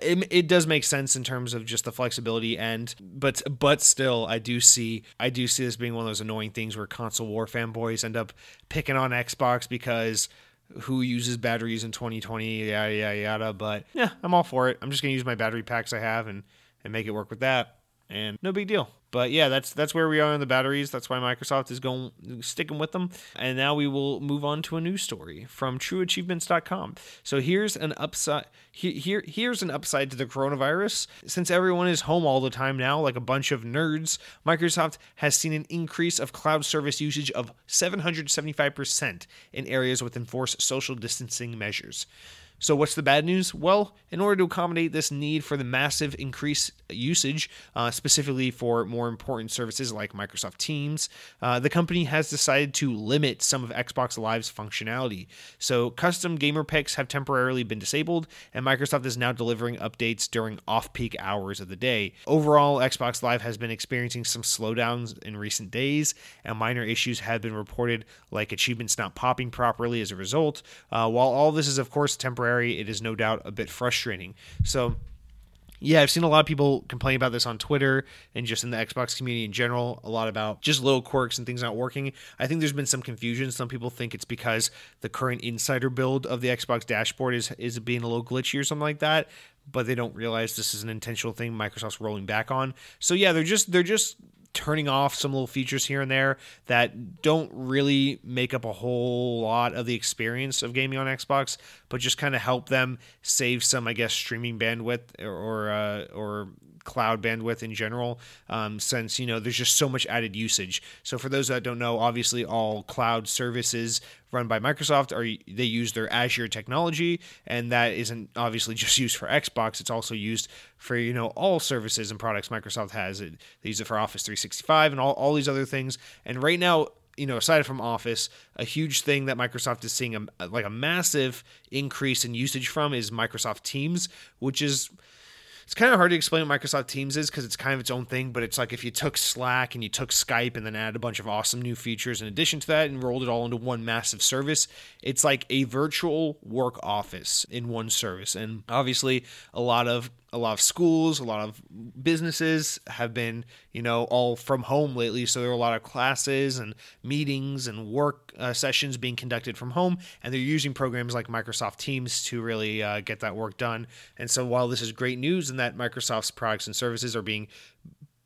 it, it does make sense in terms of just the flexibility and but but still I do see I do see this being one of those annoying things where console war fanboys end up picking on Xbox because who uses batteries in 2020, yada yada yada. But yeah, I'm all for it. I'm just gonna use my battery packs I have and and make it work with that, and no big deal. But yeah, that's that's where we are on the batteries. That's why Microsoft is going sticking with them. And now we will move on to a news story from TrueAchievements.com. So here's an upside. Here here's an upside to the coronavirus. Since everyone is home all the time now, like a bunch of nerds, Microsoft has seen an increase of cloud service usage of 775% in areas with enforced social distancing measures. So, what's the bad news? Well, in order to accommodate this need for the massive increased usage, uh, specifically for more important services like Microsoft Teams, uh, the company has decided to limit some of Xbox Live's functionality. So, custom gamer picks have temporarily been disabled, and Microsoft is now delivering updates during off peak hours of the day. Overall, Xbox Live has been experiencing some slowdowns in recent days, and minor issues have been reported, like achievements not popping properly as a result. Uh, while all this is, of course, temporary temporary. It is no doubt a bit frustrating. So, yeah, I've seen a lot of people complain about this on Twitter and just in the Xbox community in general, a lot about just little quirks and things not working. I think there's been some confusion. Some people think it's because the current insider build of the Xbox dashboard is is being a little glitchy or something like that, but they don't realize this is an intentional thing Microsoft's rolling back on. So yeah, they're just they're just turning off some little features here and there that don't really make up a whole lot of the experience of gaming on Xbox, but just kind of help them save some, I guess, streaming bandwidth or or, uh, or cloud bandwidth in general, um, since you know there's just so much added usage. So for those that don't know, obviously all cloud services run by Microsoft are they use their Azure technology, and that isn't obviously just used for Xbox. It's also used for you know all services and products Microsoft has. It, they use it for Office 365 and all, all these other things. And right now, you know, aside from Office, a huge thing that Microsoft is seeing a, like a massive increase in usage from is Microsoft Teams, which is it's kind of hard to explain what Microsoft Teams is because it's kind of its own thing, but it's like if you took Slack and you took Skype and then added a bunch of awesome new features in addition to that and rolled it all into one massive service, it's like a virtual work office in one service. And obviously, a lot of a lot of schools, a lot of businesses have been, you know, all from home lately. So there are a lot of classes and meetings and work uh, sessions being conducted from home, and they're using programs like Microsoft Teams to really uh, get that work done. And so while this is great news and that Microsoft's products and services are being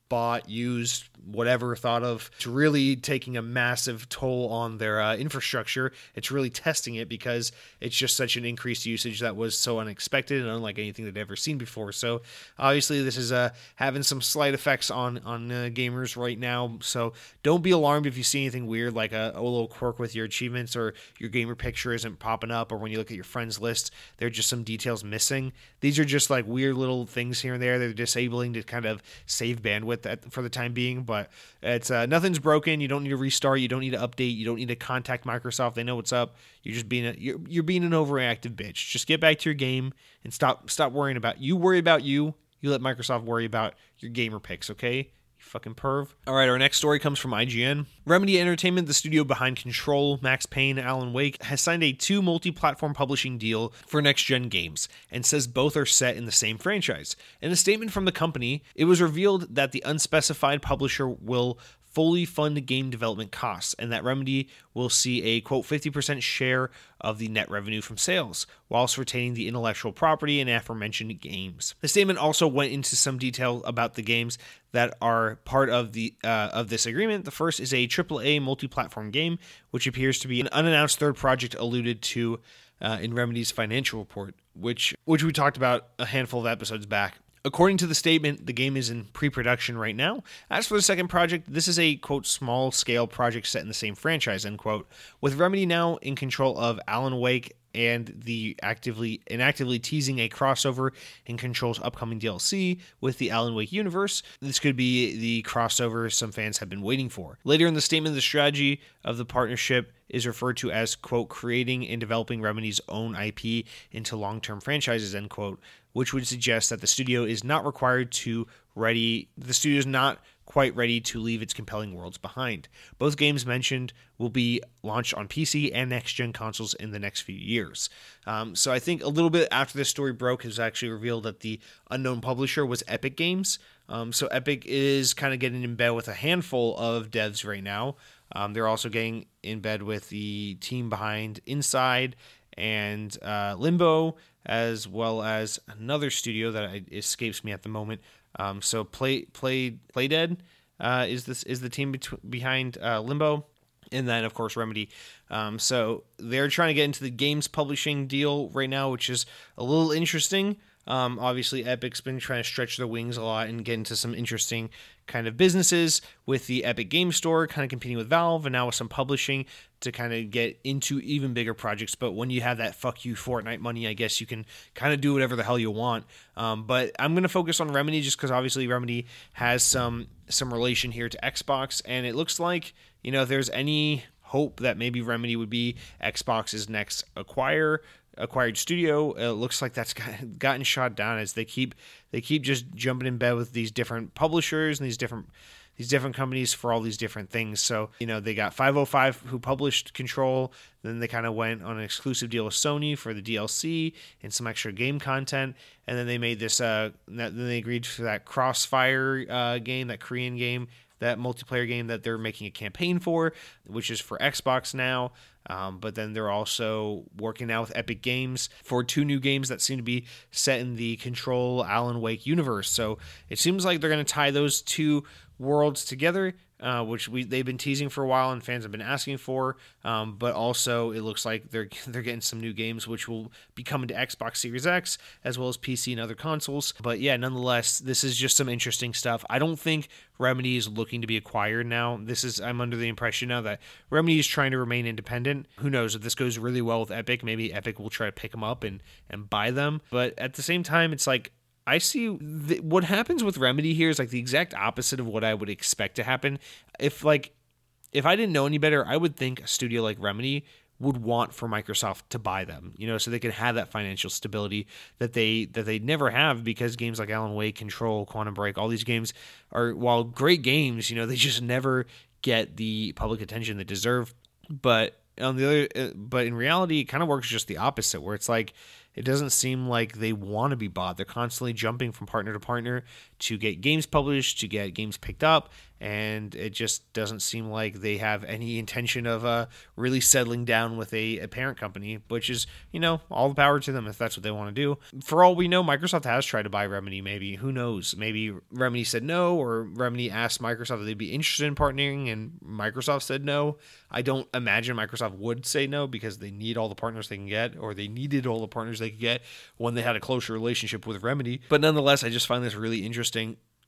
bought, used, whatever thought of. It's really taking a massive toll on their uh, infrastructure. It's really testing it because it's just such an increased usage that was so unexpected and unlike anything they'd ever seen before. So obviously, this is uh, having some slight effects on on uh, gamers right now. So don't be alarmed if you see anything weird like a, a little quirk with your achievements or your gamer picture isn't popping up, or when you look at your friends list, there are just some details missing. These are just like weird little things here and there. They're disabling to kind of save bandwidth for the time being. But it's uh, nothing's broken. You don't need to restart. You don't need to update. You don't need to contact Microsoft. They know what's up. You're just being a, you're, you're being an overreactive bitch. Just get back to your game and stop stop worrying about you. Worry about you. You let Microsoft worry about your gamer picks. Okay fucking perv. All right, our next story comes from IGN. Remedy Entertainment, the studio behind Control, Max Payne, Alan Wake, has signed a two multi platform publishing deal for next gen games and says both are set in the same franchise. In a statement from the company, it was revealed that the unspecified publisher will fully fund game development costs, and that Remedy will see a quote 50% share of the net revenue from sales, whilst retaining the intellectual property in aforementioned games. The statement also went into some detail about the games that are part of the uh, of this agreement. The first is a AAA multi-platform game, which appears to be an unannounced third project alluded to uh, in Remedy's financial report, which which we talked about a handful of episodes back. According to the statement, the game is in pre production right now. As for the second project, this is a quote small scale project set in the same franchise, end quote. With Remedy now in control of Alan Wake and the actively and actively teasing a crossover in Control's upcoming DLC with the Alan Wake universe. This could be the crossover some fans have been waiting for. Later in the statement, the strategy of the partnership is referred to as quote creating and developing Remedy's own IP into long-term franchises end quote, which would suggest that the studio is not required to ready the studio is not quite ready to leave its compelling worlds behind. Both games mentioned will be launched on PC and next gen consoles in the next few years. Um, so I think a little bit after this story broke, has actually revealed that the unknown publisher was Epic Games. Um, so Epic is kind of getting in bed with a handful of devs right now. Um, they're also getting in bed with the team behind Inside and uh, Limbo, as well as another studio that escapes me at the moment. Um, so play play Playdead uh, is this is the team bet- behind uh, Limbo, and then of course Remedy. Um, so they're trying to get into the games publishing deal right now, which is a little interesting. Um, obviously, Epic's been trying to stretch their wings a lot and get into some interesting kind of businesses with the Epic Game Store, kind of competing with Valve, and now with some publishing to kind of get into even bigger projects. But when you have that fuck you Fortnite money, I guess you can kind of do whatever the hell you want. Um, but I'm going to focus on Remedy just because obviously Remedy has some some relation here to Xbox, and it looks like you know if there's any hope that maybe Remedy would be Xbox's next acquire acquired studio. It looks like that's gotten shot down as they keep they keep just jumping in bed with these different publishers and these different these different companies for all these different things. So, you know, they got 505 who published Control, then they kind of went on an exclusive deal with Sony for the DLC and some extra game content, and then they made this uh then they agreed for that Crossfire uh game, that Korean game that multiplayer game that they're making a campaign for, which is for Xbox now. Um, but then they're also working now with Epic Games for two new games that seem to be set in the Control Alan Wake universe. So it seems like they're going to tie those two worlds together uh, which we they've been teasing for a while and fans have been asking for. Um, but also, it looks like they're they're getting some new games which will be coming to Xbox Series X as well as PC and other consoles. But yeah, nonetheless, this is just some interesting stuff. I don't think Remedy is looking to be acquired now. This is I'm under the impression now that Remedy is trying to remain independent. Who knows if this goes really well with Epic? Maybe Epic will try to pick them up and and buy them. But at the same time, it's like I see th- what happens with Remedy here is like the exact opposite of what I would expect to happen. If like if I didn't know any better, I would think a studio like Remedy would want for Microsoft to buy them, you know, so they can have that financial stability that they that they never have because games like Alan Wake, Control, Quantum Break, all these games are while great games, you know, they just never get the public attention they deserve. But on the other, uh, but in reality, it kind of works just the opposite, where it's like it doesn't seem like they want to be bought. They're constantly jumping from partner to partner to get games published, to get games picked up, and it just doesn't seem like they have any intention of uh, really settling down with a, a, parent company, which is, you know, all the power to them if that's what they want to do. For all we know, Microsoft has tried to buy Remedy, maybe. Who knows? Maybe Remedy said no, or Remedy asked Microsoft if they'd be interested in partnering, and Microsoft said no. I don't imagine Microsoft would say no because they need all the partners they can get, or they needed all the partners they could get when they had a closer relationship with Remedy. But nonetheless, I just find this really interesting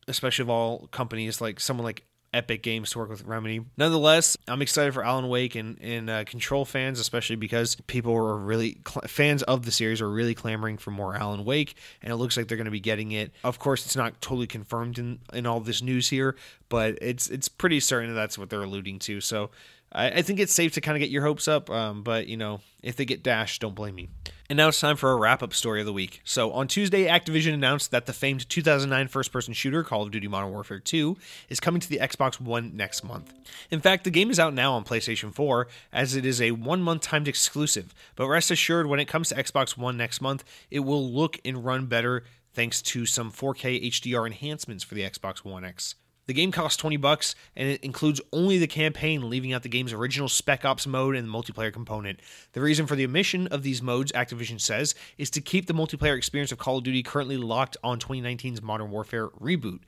especially of all companies like someone like Epic Games to work with Remedy. Nonetheless, I'm excited for Alan Wake and, and uh, Control fans, especially because people were really cl- fans of the series are really clamoring for more Alan Wake, and it looks like they're going to be getting it. Of course, it's not totally confirmed in, in all this news here, but it's it's pretty certain that that's what they're alluding to. So I, I think it's safe to kind of get your hopes up, um, but you know, if they get dashed, don't blame me. And now it's time for a wrap up story of the week. So, on Tuesday, Activision announced that the famed 2009 first person shooter Call of Duty Modern Warfare 2 is coming to the Xbox One next month. In fact, the game is out now on PlayStation 4, as it is a one month timed exclusive. But rest assured, when it comes to Xbox One next month, it will look and run better thanks to some 4K HDR enhancements for the Xbox One X. The game costs 20 bucks and it includes only the campaign, leaving out the game's original Spec Ops mode and the multiplayer component. The reason for the omission of these modes, Activision says, is to keep the multiplayer experience of Call of Duty currently locked on 2019's Modern Warfare reboot,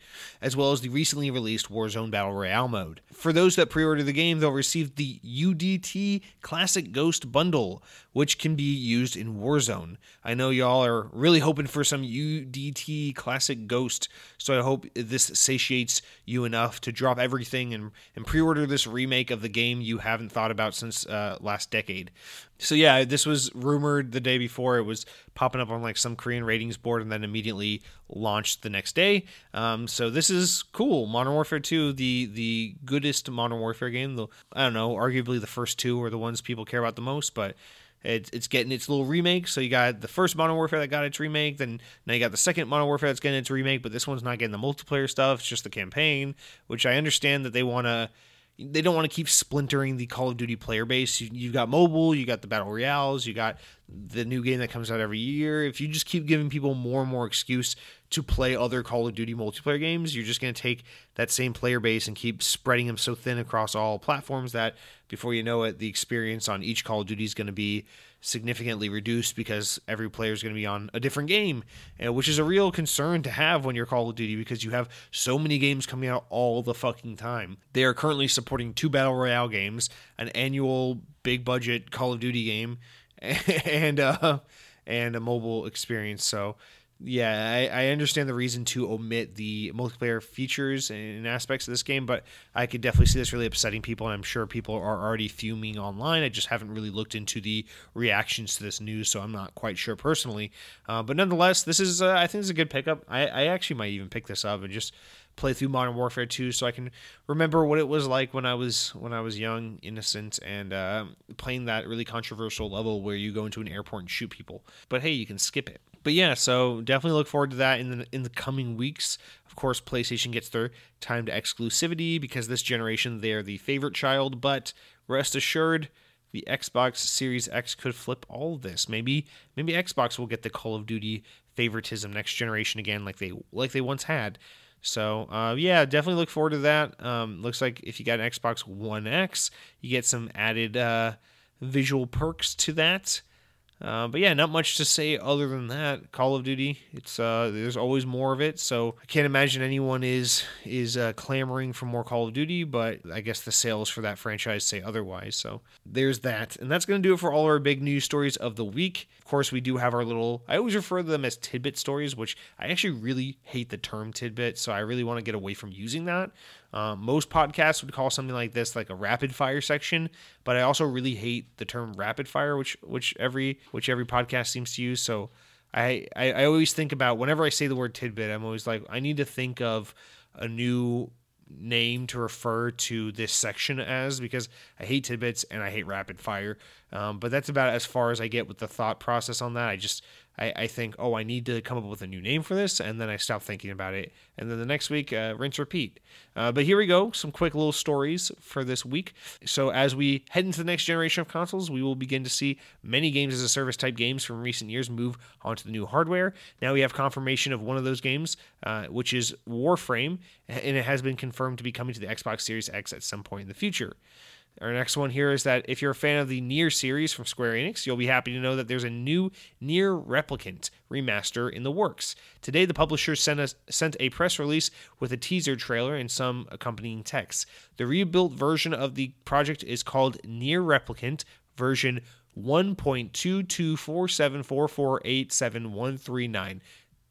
as well as the recently released Warzone Battle Royale mode. For those that pre order the game, they'll receive the UDT Classic Ghost Bundle, which can be used in Warzone. I know y'all are really hoping for some UDT Classic Ghost, so I hope this satiates you enough to drop everything and, and pre order this remake of the game you haven't thought about since uh, last decade. So, yeah, this was rumored the day before. It was popping up on like some Korean ratings board and then immediately launched the next day. Um, so, this is cool. Modern Warfare 2, the, the goodest Modern Warfare game. The, I don't know, arguably the first two are the ones people care about the most, but it's, it's getting its little remake. So you got the first Modern Warfare that got its remake, then now you got the second Modern Warfare that's getting its remake, but this one's not getting the multiplayer stuff. It's just the campaign, which I understand that they want to. They don't want to keep splintering the Call of Duty player base. You, you've got mobile, you got the battle royales, you got the new game that comes out every year. If you just keep giving people more and more excuse to play other Call of Duty multiplayer games, you're just going to take that same player base and keep spreading them so thin across all platforms that before you know it, the experience on each Call of Duty is going to be significantly reduced because every player is going to be on a different game, which is a real concern to have when you're Call of Duty because you have so many games coming out all the fucking time. They are currently supporting two Battle Royale games, an annual big budget Call of Duty game, and uh, and a mobile experience. So yeah, I, I understand the reason to omit the multiplayer features and aspects of this game, but I could definitely see this really upsetting people, and I'm sure people are already fuming online. I just haven't really looked into the reactions to this news, so I'm not quite sure personally. Uh, but nonetheless, this is uh, I think this is a good pickup. I, I actually might even pick this up and just play through Modern Warfare 2 so I can remember what it was like when I was when I was young, innocent, and uh, playing that really controversial level where you go into an airport and shoot people. But hey, you can skip it but yeah, so definitely look forward to that in the in the coming weeks. Of course, PlayStation gets their timed exclusivity because this generation they're the favorite child, but rest assured, the Xbox Series X could flip all this. Maybe maybe Xbox will get the Call of Duty favoritism next generation again, like they like they once had. So uh, yeah, definitely look forward to that. Um, looks like if you got an Xbox One X, you get some added uh, visual perks to that. Uh, but yeah, not much to say other than that. Call of Duty, it's uh, there's always more of it, so I can't imagine anyone is is uh, clamoring for more Call of Duty. But I guess the sales for that franchise say otherwise. So there's that, and that's gonna do it for all our big news stories of the week. Of course, we do have our little. I always refer to them as tidbit stories, which I actually really hate the term tidbit, so I really want to get away from using that. Um, most podcasts would call something like this like a rapid fire section, but I also really hate the term rapid fire, which which every which every podcast seems to use. So I, I, I always think about whenever I say the word tidbit, I'm always like I need to think of a new name to refer to this section as because I hate tidbits and I hate rapid fire. Um, but that's about as far as I get with the thought process on that. I just I, I think, oh, I need to come up with a new name for this, and then I stop thinking about it, and then the next week, uh, rinse repeat. Uh, but here we go, some quick little stories for this week. So as we head into the next generation of consoles, we will begin to see many games as a service type games from recent years move onto the new hardware. Now we have confirmation of one of those games, uh, which is Warframe, and it has been confirmed to be coming to the Xbox Series X at some point in the future. Our next one here is that if you're a fan of the Nier series from Square Enix, you'll be happy to know that there's a new Nier Replicant remaster in the works. Today, the publisher sent, us, sent a press release with a teaser trailer and some accompanying text. The rebuilt version of the project is called Nier Replicant version 1.22474487139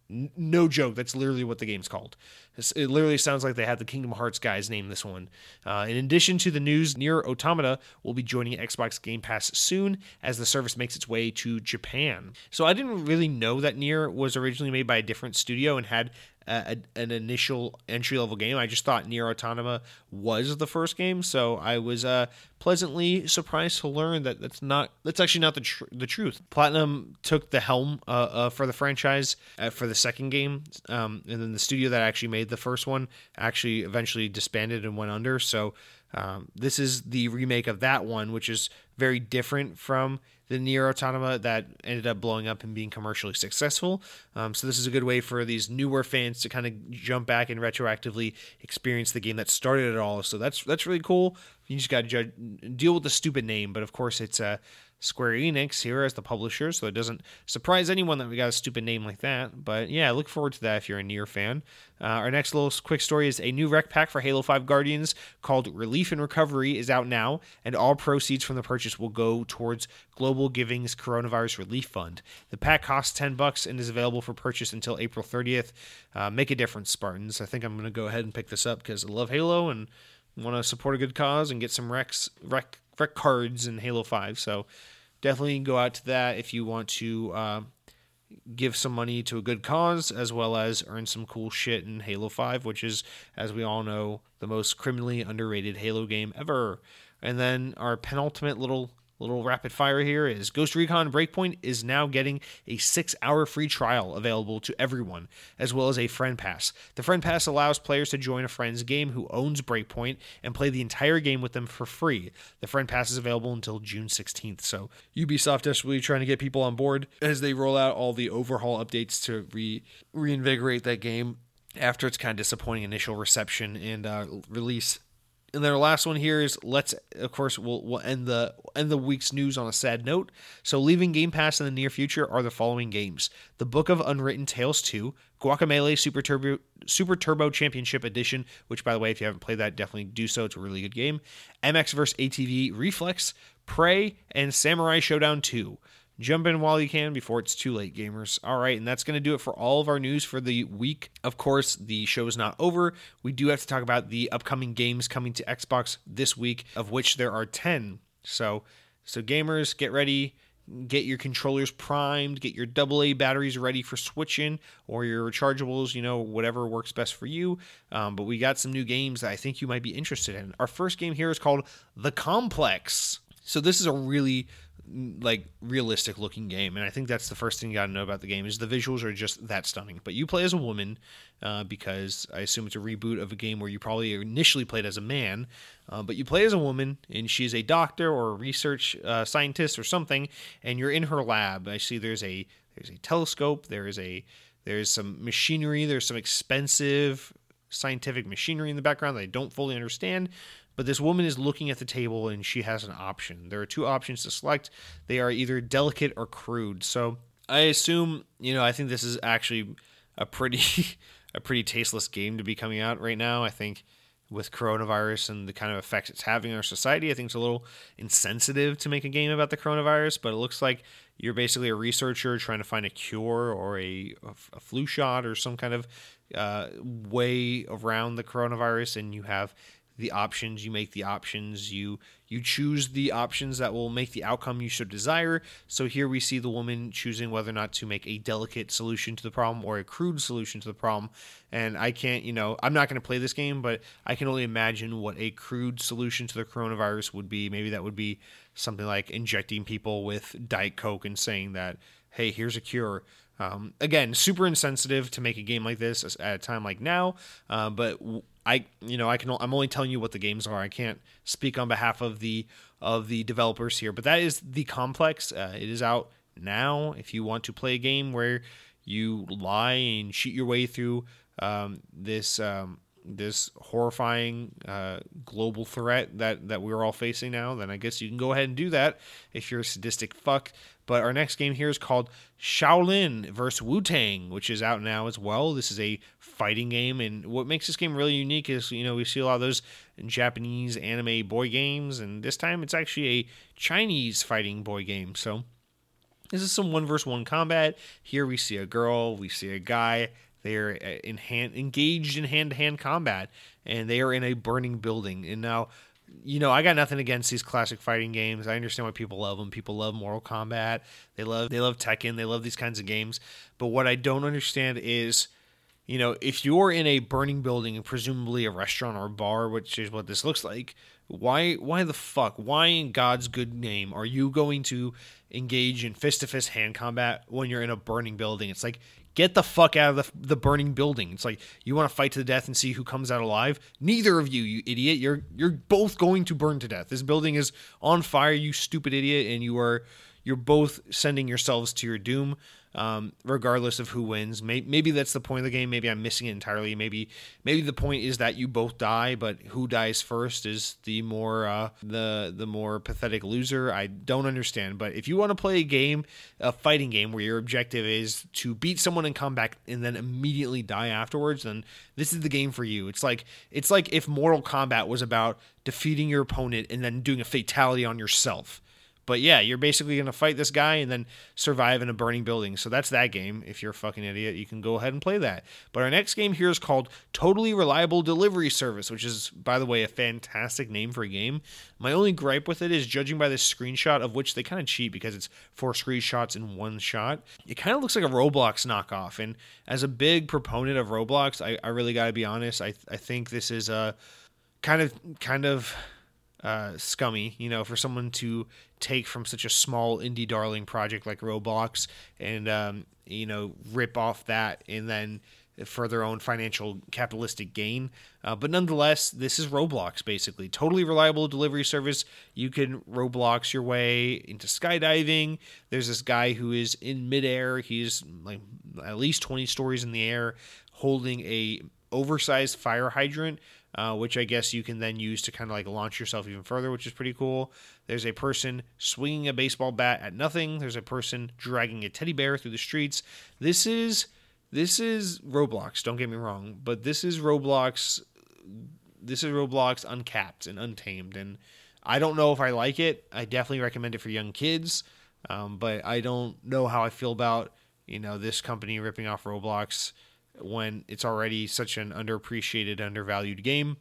no joke. That's literally what the game's called. It literally sounds like they had the Kingdom Hearts guys name this one. Uh, in addition to the news, Nier Automata will be joining Xbox Game Pass soon as the service makes its way to Japan. So I didn't really know that Nier was originally made by a different studio and had a, an initial entry level game. I just thought Nier Automata was the first game, so I was uh, pleasantly surprised to learn that that's not that's actually not the tr- the truth. Platinum took the helm uh, uh, for the franchise uh, for the second game, um, and then the studio that actually made the first one actually eventually disbanded and went under. So Um, this is the remake of that one, which is very different from the Nier Automata that ended up blowing up and being commercially successful. Um, so this is a good way for these newer fans to kind of jump back and retroactively experience the game that started it all. So that's that's really cool. You just got to deal with the stupid name, but of course it's a Square Enix here as the publisher, so it doesn't surprise anyone that we got a stupid name like that. But yeah, look forward to that if you're a Nier fan. Uh, our next little quick story is a new REQ pack for Halo 5 Guardians called Relief and Recovery is out now, and all proceeds from the purchase will go towards Global Giving's Coronavirus Relief Fund. The pack costs 10 bucks and is available for purchase until April 30th. Uh, make a difference, Spartans. I think I'm going to go ahead and pick this up because I love Halo and want to support a good cause and get some REQs, REQ, REQ cards in Halo 5. So definitely go out to that if you want to uh, give some money to a good cause as well as earn some cool shit in Halo 5, which is, as we all know, the most criminally underrated Halo game ever. And then our penultimate little little rapid fire here is Ghost Recon Breakpoint is now getting a six hour free trial available to everyone, as well as a friend pass. The friend pass allows players to join a friend's game who owns Breakpoint and play the entire game with them for free. The friend pass is available until June 16th. So Ubisoft desperately trying to get people on board as they roll out all the overhaul updates to re reinvigorate that game after its kind of disappointing initial reception and uh, release and then our last one here is let's of course we'll, we'll end the end the week's news on a sad note. So leaving Game Pass in the near future are the following games: The Book of Unwritten Tales 2, Guacamelee Super Turbo Super Turbo Championship Edition, which by the way, if you haven't played that, definitely do so. It's a really good game. MX vs ATV Reflex, Prey, and Samurai Showdown 2. Jump in while you can before it's too late, gamers. All right, and that's going to do it for all of our news for the week. Of course, the show is not over. We do have to talk about the upcoming games coming to Xbox this week, of which there are 10. So, so gamers, get ready. Get your controllers primed, get your AA batteries ready for switching or your rechargeables, you know, whatever works best for you. Um, but we got some new games that I think you might be interested in. Our first game here is called The Complex. So this is a really like realistic looking game and i think that's the first thing you got to know about the game is the visuals are just that stunning. But you play as a woman uh, because i assume it's a reboot of a game where you probably initially played as a man uh, but you play as a woman and she's a doctor or a research uh, scientist or something and you're in her lab. I see there's a there's a telescope there is a there's some machinery there's some expensive scientific machinery in the background that i don't fully understand but this woman is looking at the table and she has an option. There are two options to select. They are either delicate or crude. So I assume, you know, I think this is actually a pretty a pretty tasteless game to be coming out right now. I think with coronavirus and the kind of effects it's having on our society, I think it's a little insensitive to make a game about the coronavirus, but it looks like you're basically a researcher trying to find a cure or a, a flu shot or some kind of uh, way around the coronavirus, and you have the options you make the options you you choose the options that will make the outcome you should desire. So here we see the woman choosing whether or not to make a delicate solution to the problem or a crude solution to the problem. And i can't you know i'm not going to play this game but i can only imagine what a crude solution to the coronavirus would be. Maybe that would be something like injecting people with diet coke and saying that hey here's a cure. Um, again, super insensitive to make a game like this at a time like now, uh, but I you know I can I'm only telling you what the games are. I can't speak on behalf of the of the developers here, but that is the complex. Uh, it is out now. If you want to play a game where you lie and cheat your way through um, this um, this horrifying uh, global threat that that we're all facing now, then I guess you can go ahead and do that if you're a sadistic fuck. But our next game here is called Shaolin versus Wu Tang, which is out now as well. This is a fighting game, and what makes this game really unique is you know we see a lot of those Japanese anime boy games, and this time it's actually a Chinese fighting boy game. So this is some one versus one combat. Here we see a girl, we see a guy. They are uh, in hand, engaged in hand to hand combat, and they are in a burning building. And now you know, I got nothing against these classic fighting games. I understand why people love them. People love Mortal Kombat. They love they love Tekken. They love these kinds of games. But what I don't understand is, you know, if you're in a burning building presumably a restaurant or a bar, which is what this looks like, why why the fuck? Why in God's good name are you going to engage in fist to fist hand combat when you're in a burning building? It's like Get the fuck out of the, the burning building. It's like you want to fight to the death and see who comes out alive. Neither of you, you idiot. You're you're both going to burn to death. This building is on fire, you stupid idiot, and you are you're both sending yourselves to your doom um, regardless of who wins. Maybe that's the point of the game. Maybe I'm missing it entirely. Maybe maybe the point is that you both die, but who dies first is the more uh, the the more pathetic loser. I don't understand. But if you want to play a game, a fighting game where your objective is to beat someone in combat and then immediately die afterwards, then this is the game for you. It's like it's like if Mortal Kombat was about defeating your opponent and then doing a fatality on yourself. But yeah, you're basically going to fight this guy and then survive in a burning building. So that's that game. If you're a fucking idiot, you can go ahead and play that. But our next game here is called Totally Reliable Delivery Service, which is, by the way, a fantastic name for a game. My only gripe with it is judging by this screenshot, of which they kind of cheat because it's four screenshots in one shot. It kind of looks like a Roblox knockoff. And as a big proponent of Roblox, I, I really got to be honest. I, I think this is a kind of kind of uh, scummy, you know, for someone to take from such a small indie darling project like Roblox and um, you know rip off that and then for their own financial capitalistic gain. Uh, but nonetheless, this is Roblox basically. Totally reliable delivery service. You can Roblox your way into skydiving. There's this guy who is in midair. He's like at least 20 stories in the air holding a oversized fire hydrant uh, which I guess you can then use to kind of like launch yourself even further, which is pretty cool. There's a person swinging a baseball bat at nothing. There's a person dragging a teddy bear through the streets. This is this is Roblox. Don't get me wrong, but this is Roblox. This is Roblox uncapped and untamed, and I don't know if I like it. I definitely recommend it for young kids, um, but I don't know how I feel about you know this company ripping off Roblox when it's already such an underappreciated, undervalued game.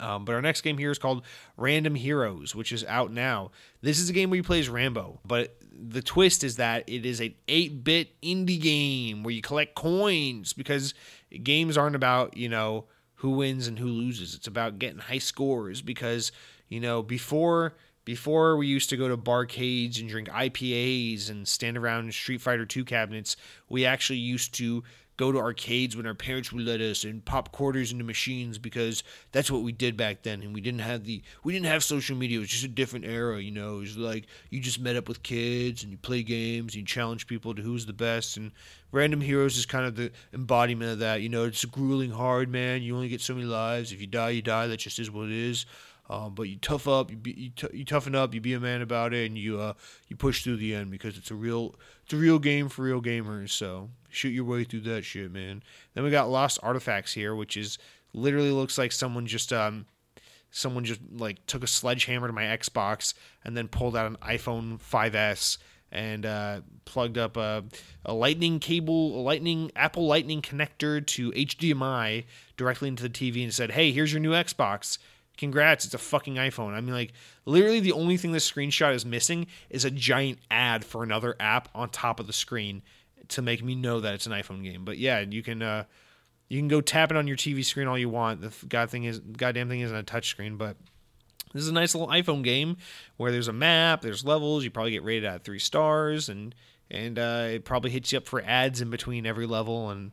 Um, but our next game here is called Random Heroes, which is out now. This is a game where you play as Rambo, but the twist is that it is an 8-bit indie game where you collect coins because games aren't about, you know, who wins and who loses. It's about getting high scores because, you know, before before we used to go to barcades and drink IPAs and stand around Street Fighter 2 cabinets, we actually used to go to arcades when our parents would let us and pop quarters into machines because that's what we did back then. And we didn't have the we didn't have social media. It was just a different era you know. It was like you just met up with kids and you play games and you challenge people to who's the best. And random heroes is kind of the embodiment of that you know. It's grueling hard man. You only get so many lives. If you die you die. That just is what it is um, but you tough up, you, be, you, t- you, toughen up, you be a man about it, and you uh, you push through the end because it's a real it's a real game for real gamers. So shoot your way through that shit, man. Then we got Lost Artifacts here, which is literally looks like someone just um someone just like took a sledgehammer to my Xbox and then pulled out an iPhone 5s and uh, plugged up a, a lightning cable, a lightning Apple Lightning connector to HDMI directly into the TV and said, "Hey, here's your new Xbox." Congrats, it's a fucking iPhone. I mean, like, literally the only thing this screenshot is missing is a giant ad for another app on top of the screen to make me know that it's an iPhone game. But yeah, you can uh, you can go tap it on your TV screen all you want. The god thing is goddamn thing isn't a touch screen, but this is a nice little iPhone game where there's a map, there's levels. You probably get rated at three stars, and and uh, it probably hits you up for ads in between every level and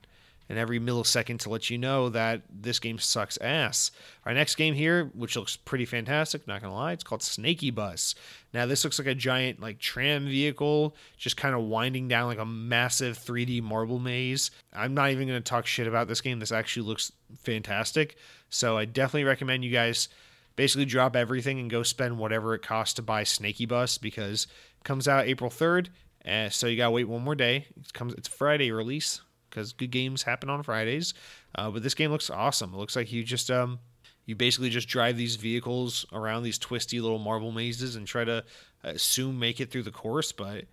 and every millisecond to let you know that this game sucks ass. Our next game here, which looks pretty fantastic, not gonna lie, it's called Snaky Bus. Now this looks like a giant like tram vehicle, just kind of winding down like a massive 3D marble maze. I'm not even gonna talk shit about this game. This actually looks fantastic. So I definitely recommend you guys basically drop everything and go spend whatever it costs to buy Snaky Bus because it comes out April 3rd. Uh, so you gotta wait one more day. It comes. It's Friday release because good games happen on Fridays. Uh, but this game looks awesome. It looks like you just um, you basically just drive these vehicles around these twisty little marble mazes and try to assume make it through the course. But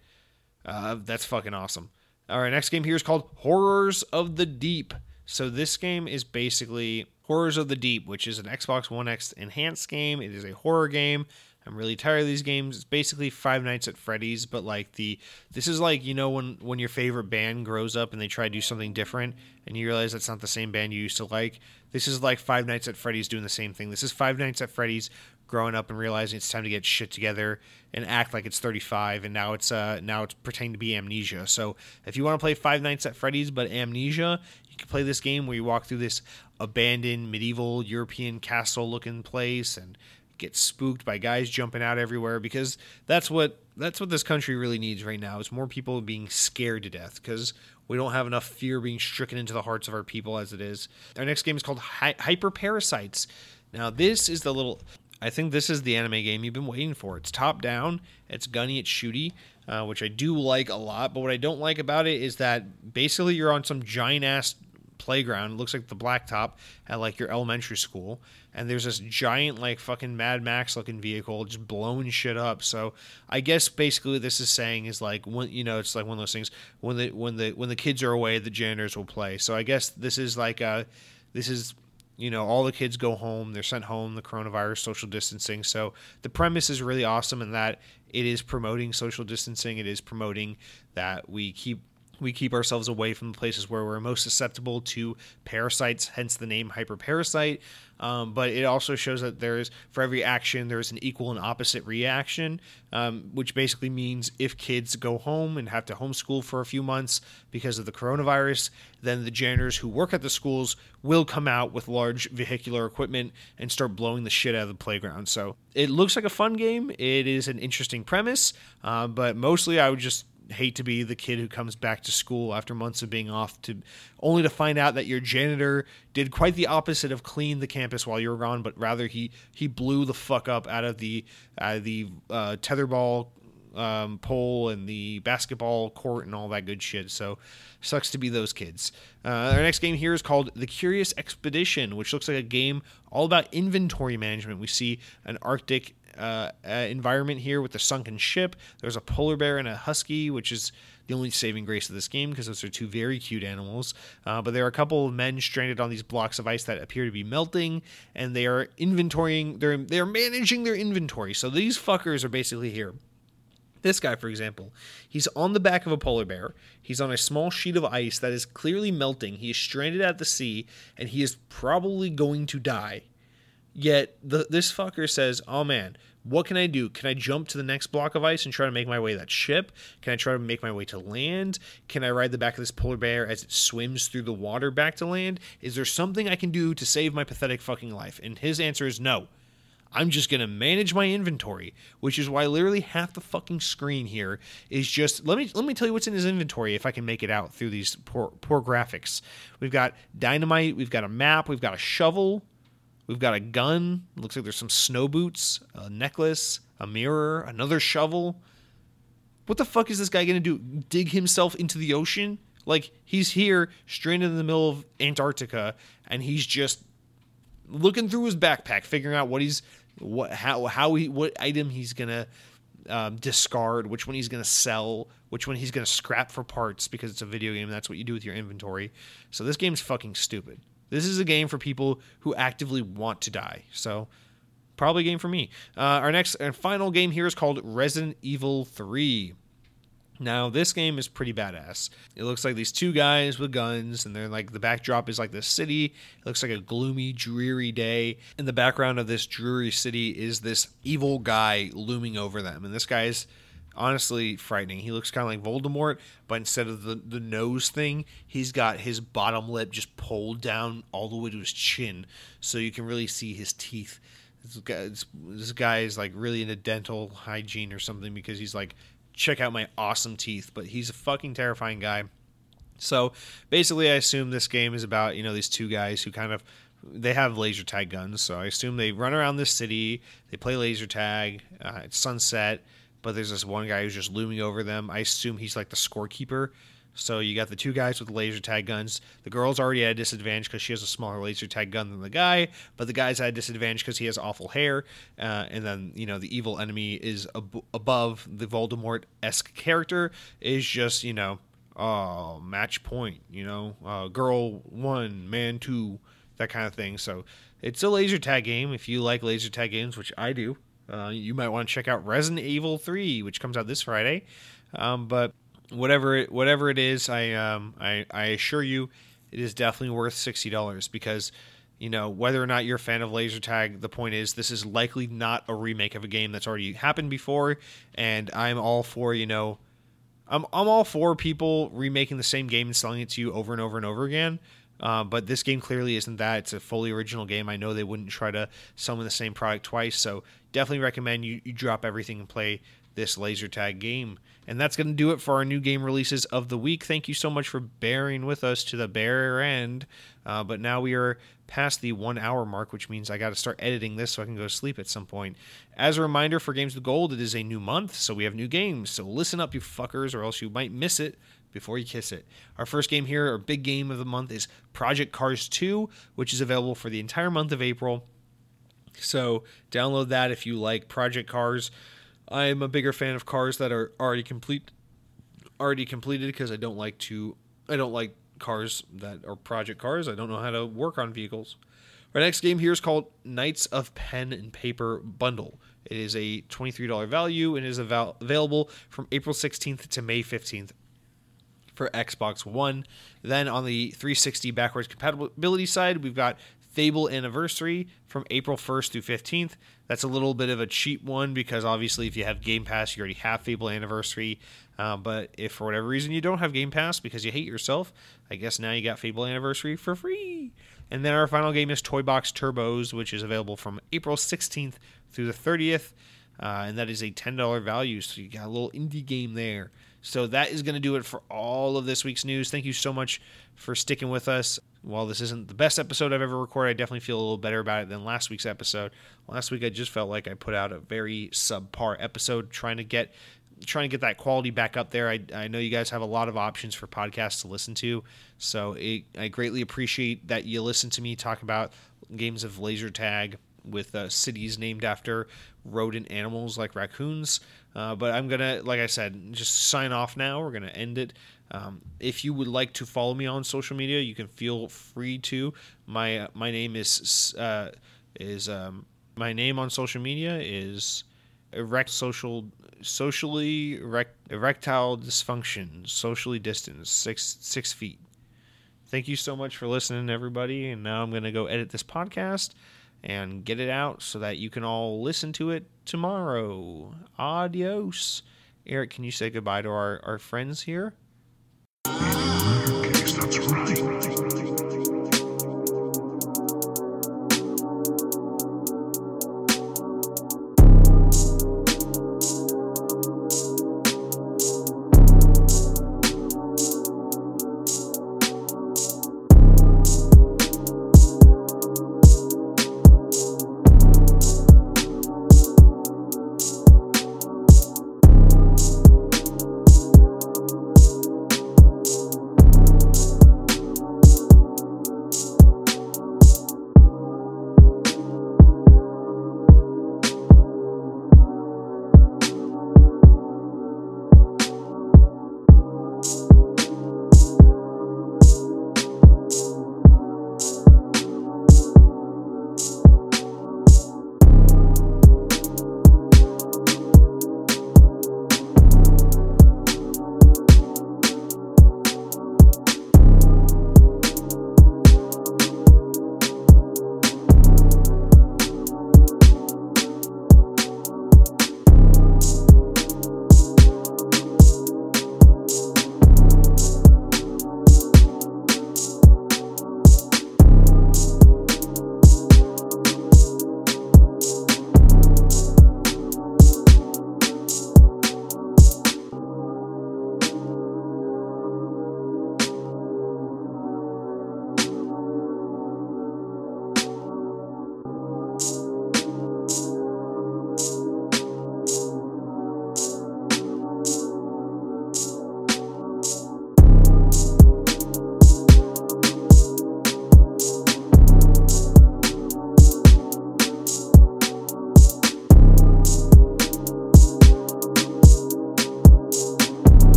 uh, that's fucking awesome. All right, next game here is called Horrors of the Deep. So this game is basically Horrors of the Deep, which is an Xbox One X enhanced game. It is a horror game. I'm really tired of these games. It's basically Five Nights at Freddy's, but like the this is like you know when when your favorite band grows up and they try to do something different, and you realize that's not the same band you used to like. This is like Five Nights at Freddy's doing the same thing. This is Five Nights at Freddy's growing up and realizing it's time to get shit together and act like it's 35 and now it's uh now it's pretending to be amnesia so if you want to play five nights at freddy's but amnesia you can play this game where you walk through this abandoned medieval european castle looking place and get spooked by guys jumping out everywhere because that's what that's what this country really needs right now is more people being scared to death because we don't have enough fear being stricken into the hearts of our people as it is. Our next game is called Hy- Hyper Parasites. Now this is the little I think this is the anime game you've been waiting for. It's top down, it's gunny, it's shooty, uh, which I do like a lot. But what I don't like about it is that basically you're on some giant ass playground. It looks like the blacktop at like your elementary school, and there's this giant like fucking Mad Max looking vehicle just blowing shit up. So I guess basically this is saying is like when you know it's like one of those things when the when the when the kids are away, the janitors will play. So I guess this is like a this is you know all the kids go home they're sent home the coronavirus social distancing so the premise is really awesome in that it is promoting social distancing it is promoting that we keep we keep ourselves away from the places where we're most susceptible to parasites, hence the name hyperparasite. Um, but it also shows that there's for every action there's an equal and opposite reaction, um, which basically means if kids go home and have to homeschool for a few months because of the coronavirus, then the janitors who work at the schools will come out with large vehicular equipment and start blowing the shit out of the playground. So it looks like a fun game. It is an interesting premise, uh, but mostly I would just hate to be the kid who comes back to school after months of being off to only to find out that your janitor did quite the opposite of clean the campus while you were gone, but rather he he blew the fuck up out of the out of the uh, tetherball um, pole and the basketball court and all that good shit. So sucks to be those kids. Uh, our next game here is called The Curious Expedition, which looks like a game all about inventory management. We see an Arctic uh, uh, environment here with the sunken ship. There's a polar bear and a husky, which is the only saving grace of this game because those are two very cute animals. Uh, but there are a couple of men stranded on these blocks of ice that appear to be melting, and they are inventorying. They're they're managing their inventory. So these fuckers are basically here. This guy, for example, he's on the back of a polar bear. He's on a small sheet of ice that is clearly melting. He is stranded at the sea, and he is probably going to die. Yet the, this fucker says, "Oh man, what can I do? Can I jump to the next block of ice and try to make my way to that ship? Can I try to make my way to land? Can I ride the back of this polar bear as it swims through the water back to land? Is there something I can do to save my pathetic fucking life?" And his answer is no. I'm just going to manage my inventory, which is why literally half the fucking screen here is just let me let me tell you what's in his inventory if I can make it out through these poor poor graphics. We've got dynamite, we've got a map, we've got a shovel, We've got a gun. Looks like there's some snow boots, a necklace, a mirror, another shovel. What the fuck is this guy gonna do? Dig himself into the ocean? Like he's here, stranded in the middle of Antarctica, and he's just looking through his backpack, figuring out what he's what how how he what item he's gonna um, discard, which one he's gonna sell, which one he's gonna scrap for parts because it's a video game. That's what you do with your inventory. So this game's fucking stupid. This is a game for people who actively want to die. So, probably a game for me. Uh, our next and final game here is called Resident Evil 3. Now, this game is pretty badass. It looks like these two guys with guns, and they're like the backdrop is like the city. It looks like a gloomy, dreary day. In the background of this dreary city is this evil guy looming over them. And this guy's honestly frightening. He looks kind of like Voldemort, but instead of the, the nose thing, he's got his bottom lip just pulled down all the way to his chin, so you can really see his teeth. This guy, this guy is like really into dental hygiene or something because he's like, check out my awesome teeth. But he's a fucking terrifying guy. So basically, I assume this game is about you know these two guys who kind of they have laser tag guns. So I assume they run around this city, they play laser tag. Uh, it's sunset but there's this one guy who's just looming over them. I assume he's like the scorekeeper. So you got the two guys with laser tag guns. The girl's already at a disadvantage because she has a smaller laser tag gun than the guy, but the guy's at a disadvantage because he has awful hair. Uh, and then you know the evil enemy is ab- above the Voldemort esque character is just you know uh, match point. You know, uh, girl one, man two, that kind of thing. So it's a laser tag game. If you like laser tag games, which I do, uh, you might want to check out Resident Evil 3, which comes out this Friday. Um, but whatever it, whatever it is, I, um, I I assure you, it is definitely worth sixty dollars because you know, whether or not you're a fan of laser tag, the point is this is likely not a remake of a game that's already happened before, and I'm all for, you know, I'm I'm all for people remaking the same game and selling it to you over and over and over again. Uh, but this game clearly isn't that. It's a fully original game. I know they wouldn't try to sell the same product twice, so definitely recommend you, you drop everything and play this laser tag game. And that's going to do it for our new game releases of the week. Thank you so much for bearing with us to the bare end. Uh, but now we are past the one hour mark, which means I got to start editing this so I can go to sleep at some point. As a reminder for Games with Gold, it is a new month, so we have new games. So listen up, you fuckers, or else you might miss it before you kiss it. Our first game here, our big game of the month, is Project Cars 2, which is available for the entire month of April. So download that if you like Project Cars. I'm a bigger fan of cars that are already complete already completed because I don't like to I don't like cars that are project cars. I don't know how to work on vehicles. Our next game here is called Knights of Pen and Paper Bundle. It is a $23 value and is avail- available from April 16th to May 15th for Xbox One. Then on the 360 backwards compatibility side, we've got Fable Anniversary from April 1st through 15th. That's a little bit of a cheap one because obviously, if you have Game Pass, you already have Fable Anniversary. Uh, but if for whatever reason you don't have Game Pass because you hate yourself, I guess now you got Fable Anniversary for free. And then our final game is Toy Box Turbos, which is available from April 16th through the 30th. Uh, and that is a $10 value. So you got a little indie game there. So that is going to do it for all of this week's news. Thank you so much for sticking with us. While this isn't the best episode I've ever recorded, I definitely feel a little better about it than last week's episode. Last week I just felt like I put out a very subpar episode trying to get trying to get that quality back up there. I, I know you guys have a lot of options for podcasts to listen to, so it, I greatly appreciate that you listen to me talk about games of laser tag with uh, cities named after rodent animals like raccoons. Uh, but I'm gonna, like I said, just sign off now. We're gonna end it. Um, if you would like to follow me on social media, you can feel free to. My uh, my name is uh, is um, my name on social media is erect social socially erect, erectile dysfunction socially distanced six six feet. Thank you so much for listening, everybody. And now I'm gonna go edit this podcast and get it out so that you can all listen to it tomorrow. Adios. Eric, can you say goodbye to our, our friends here?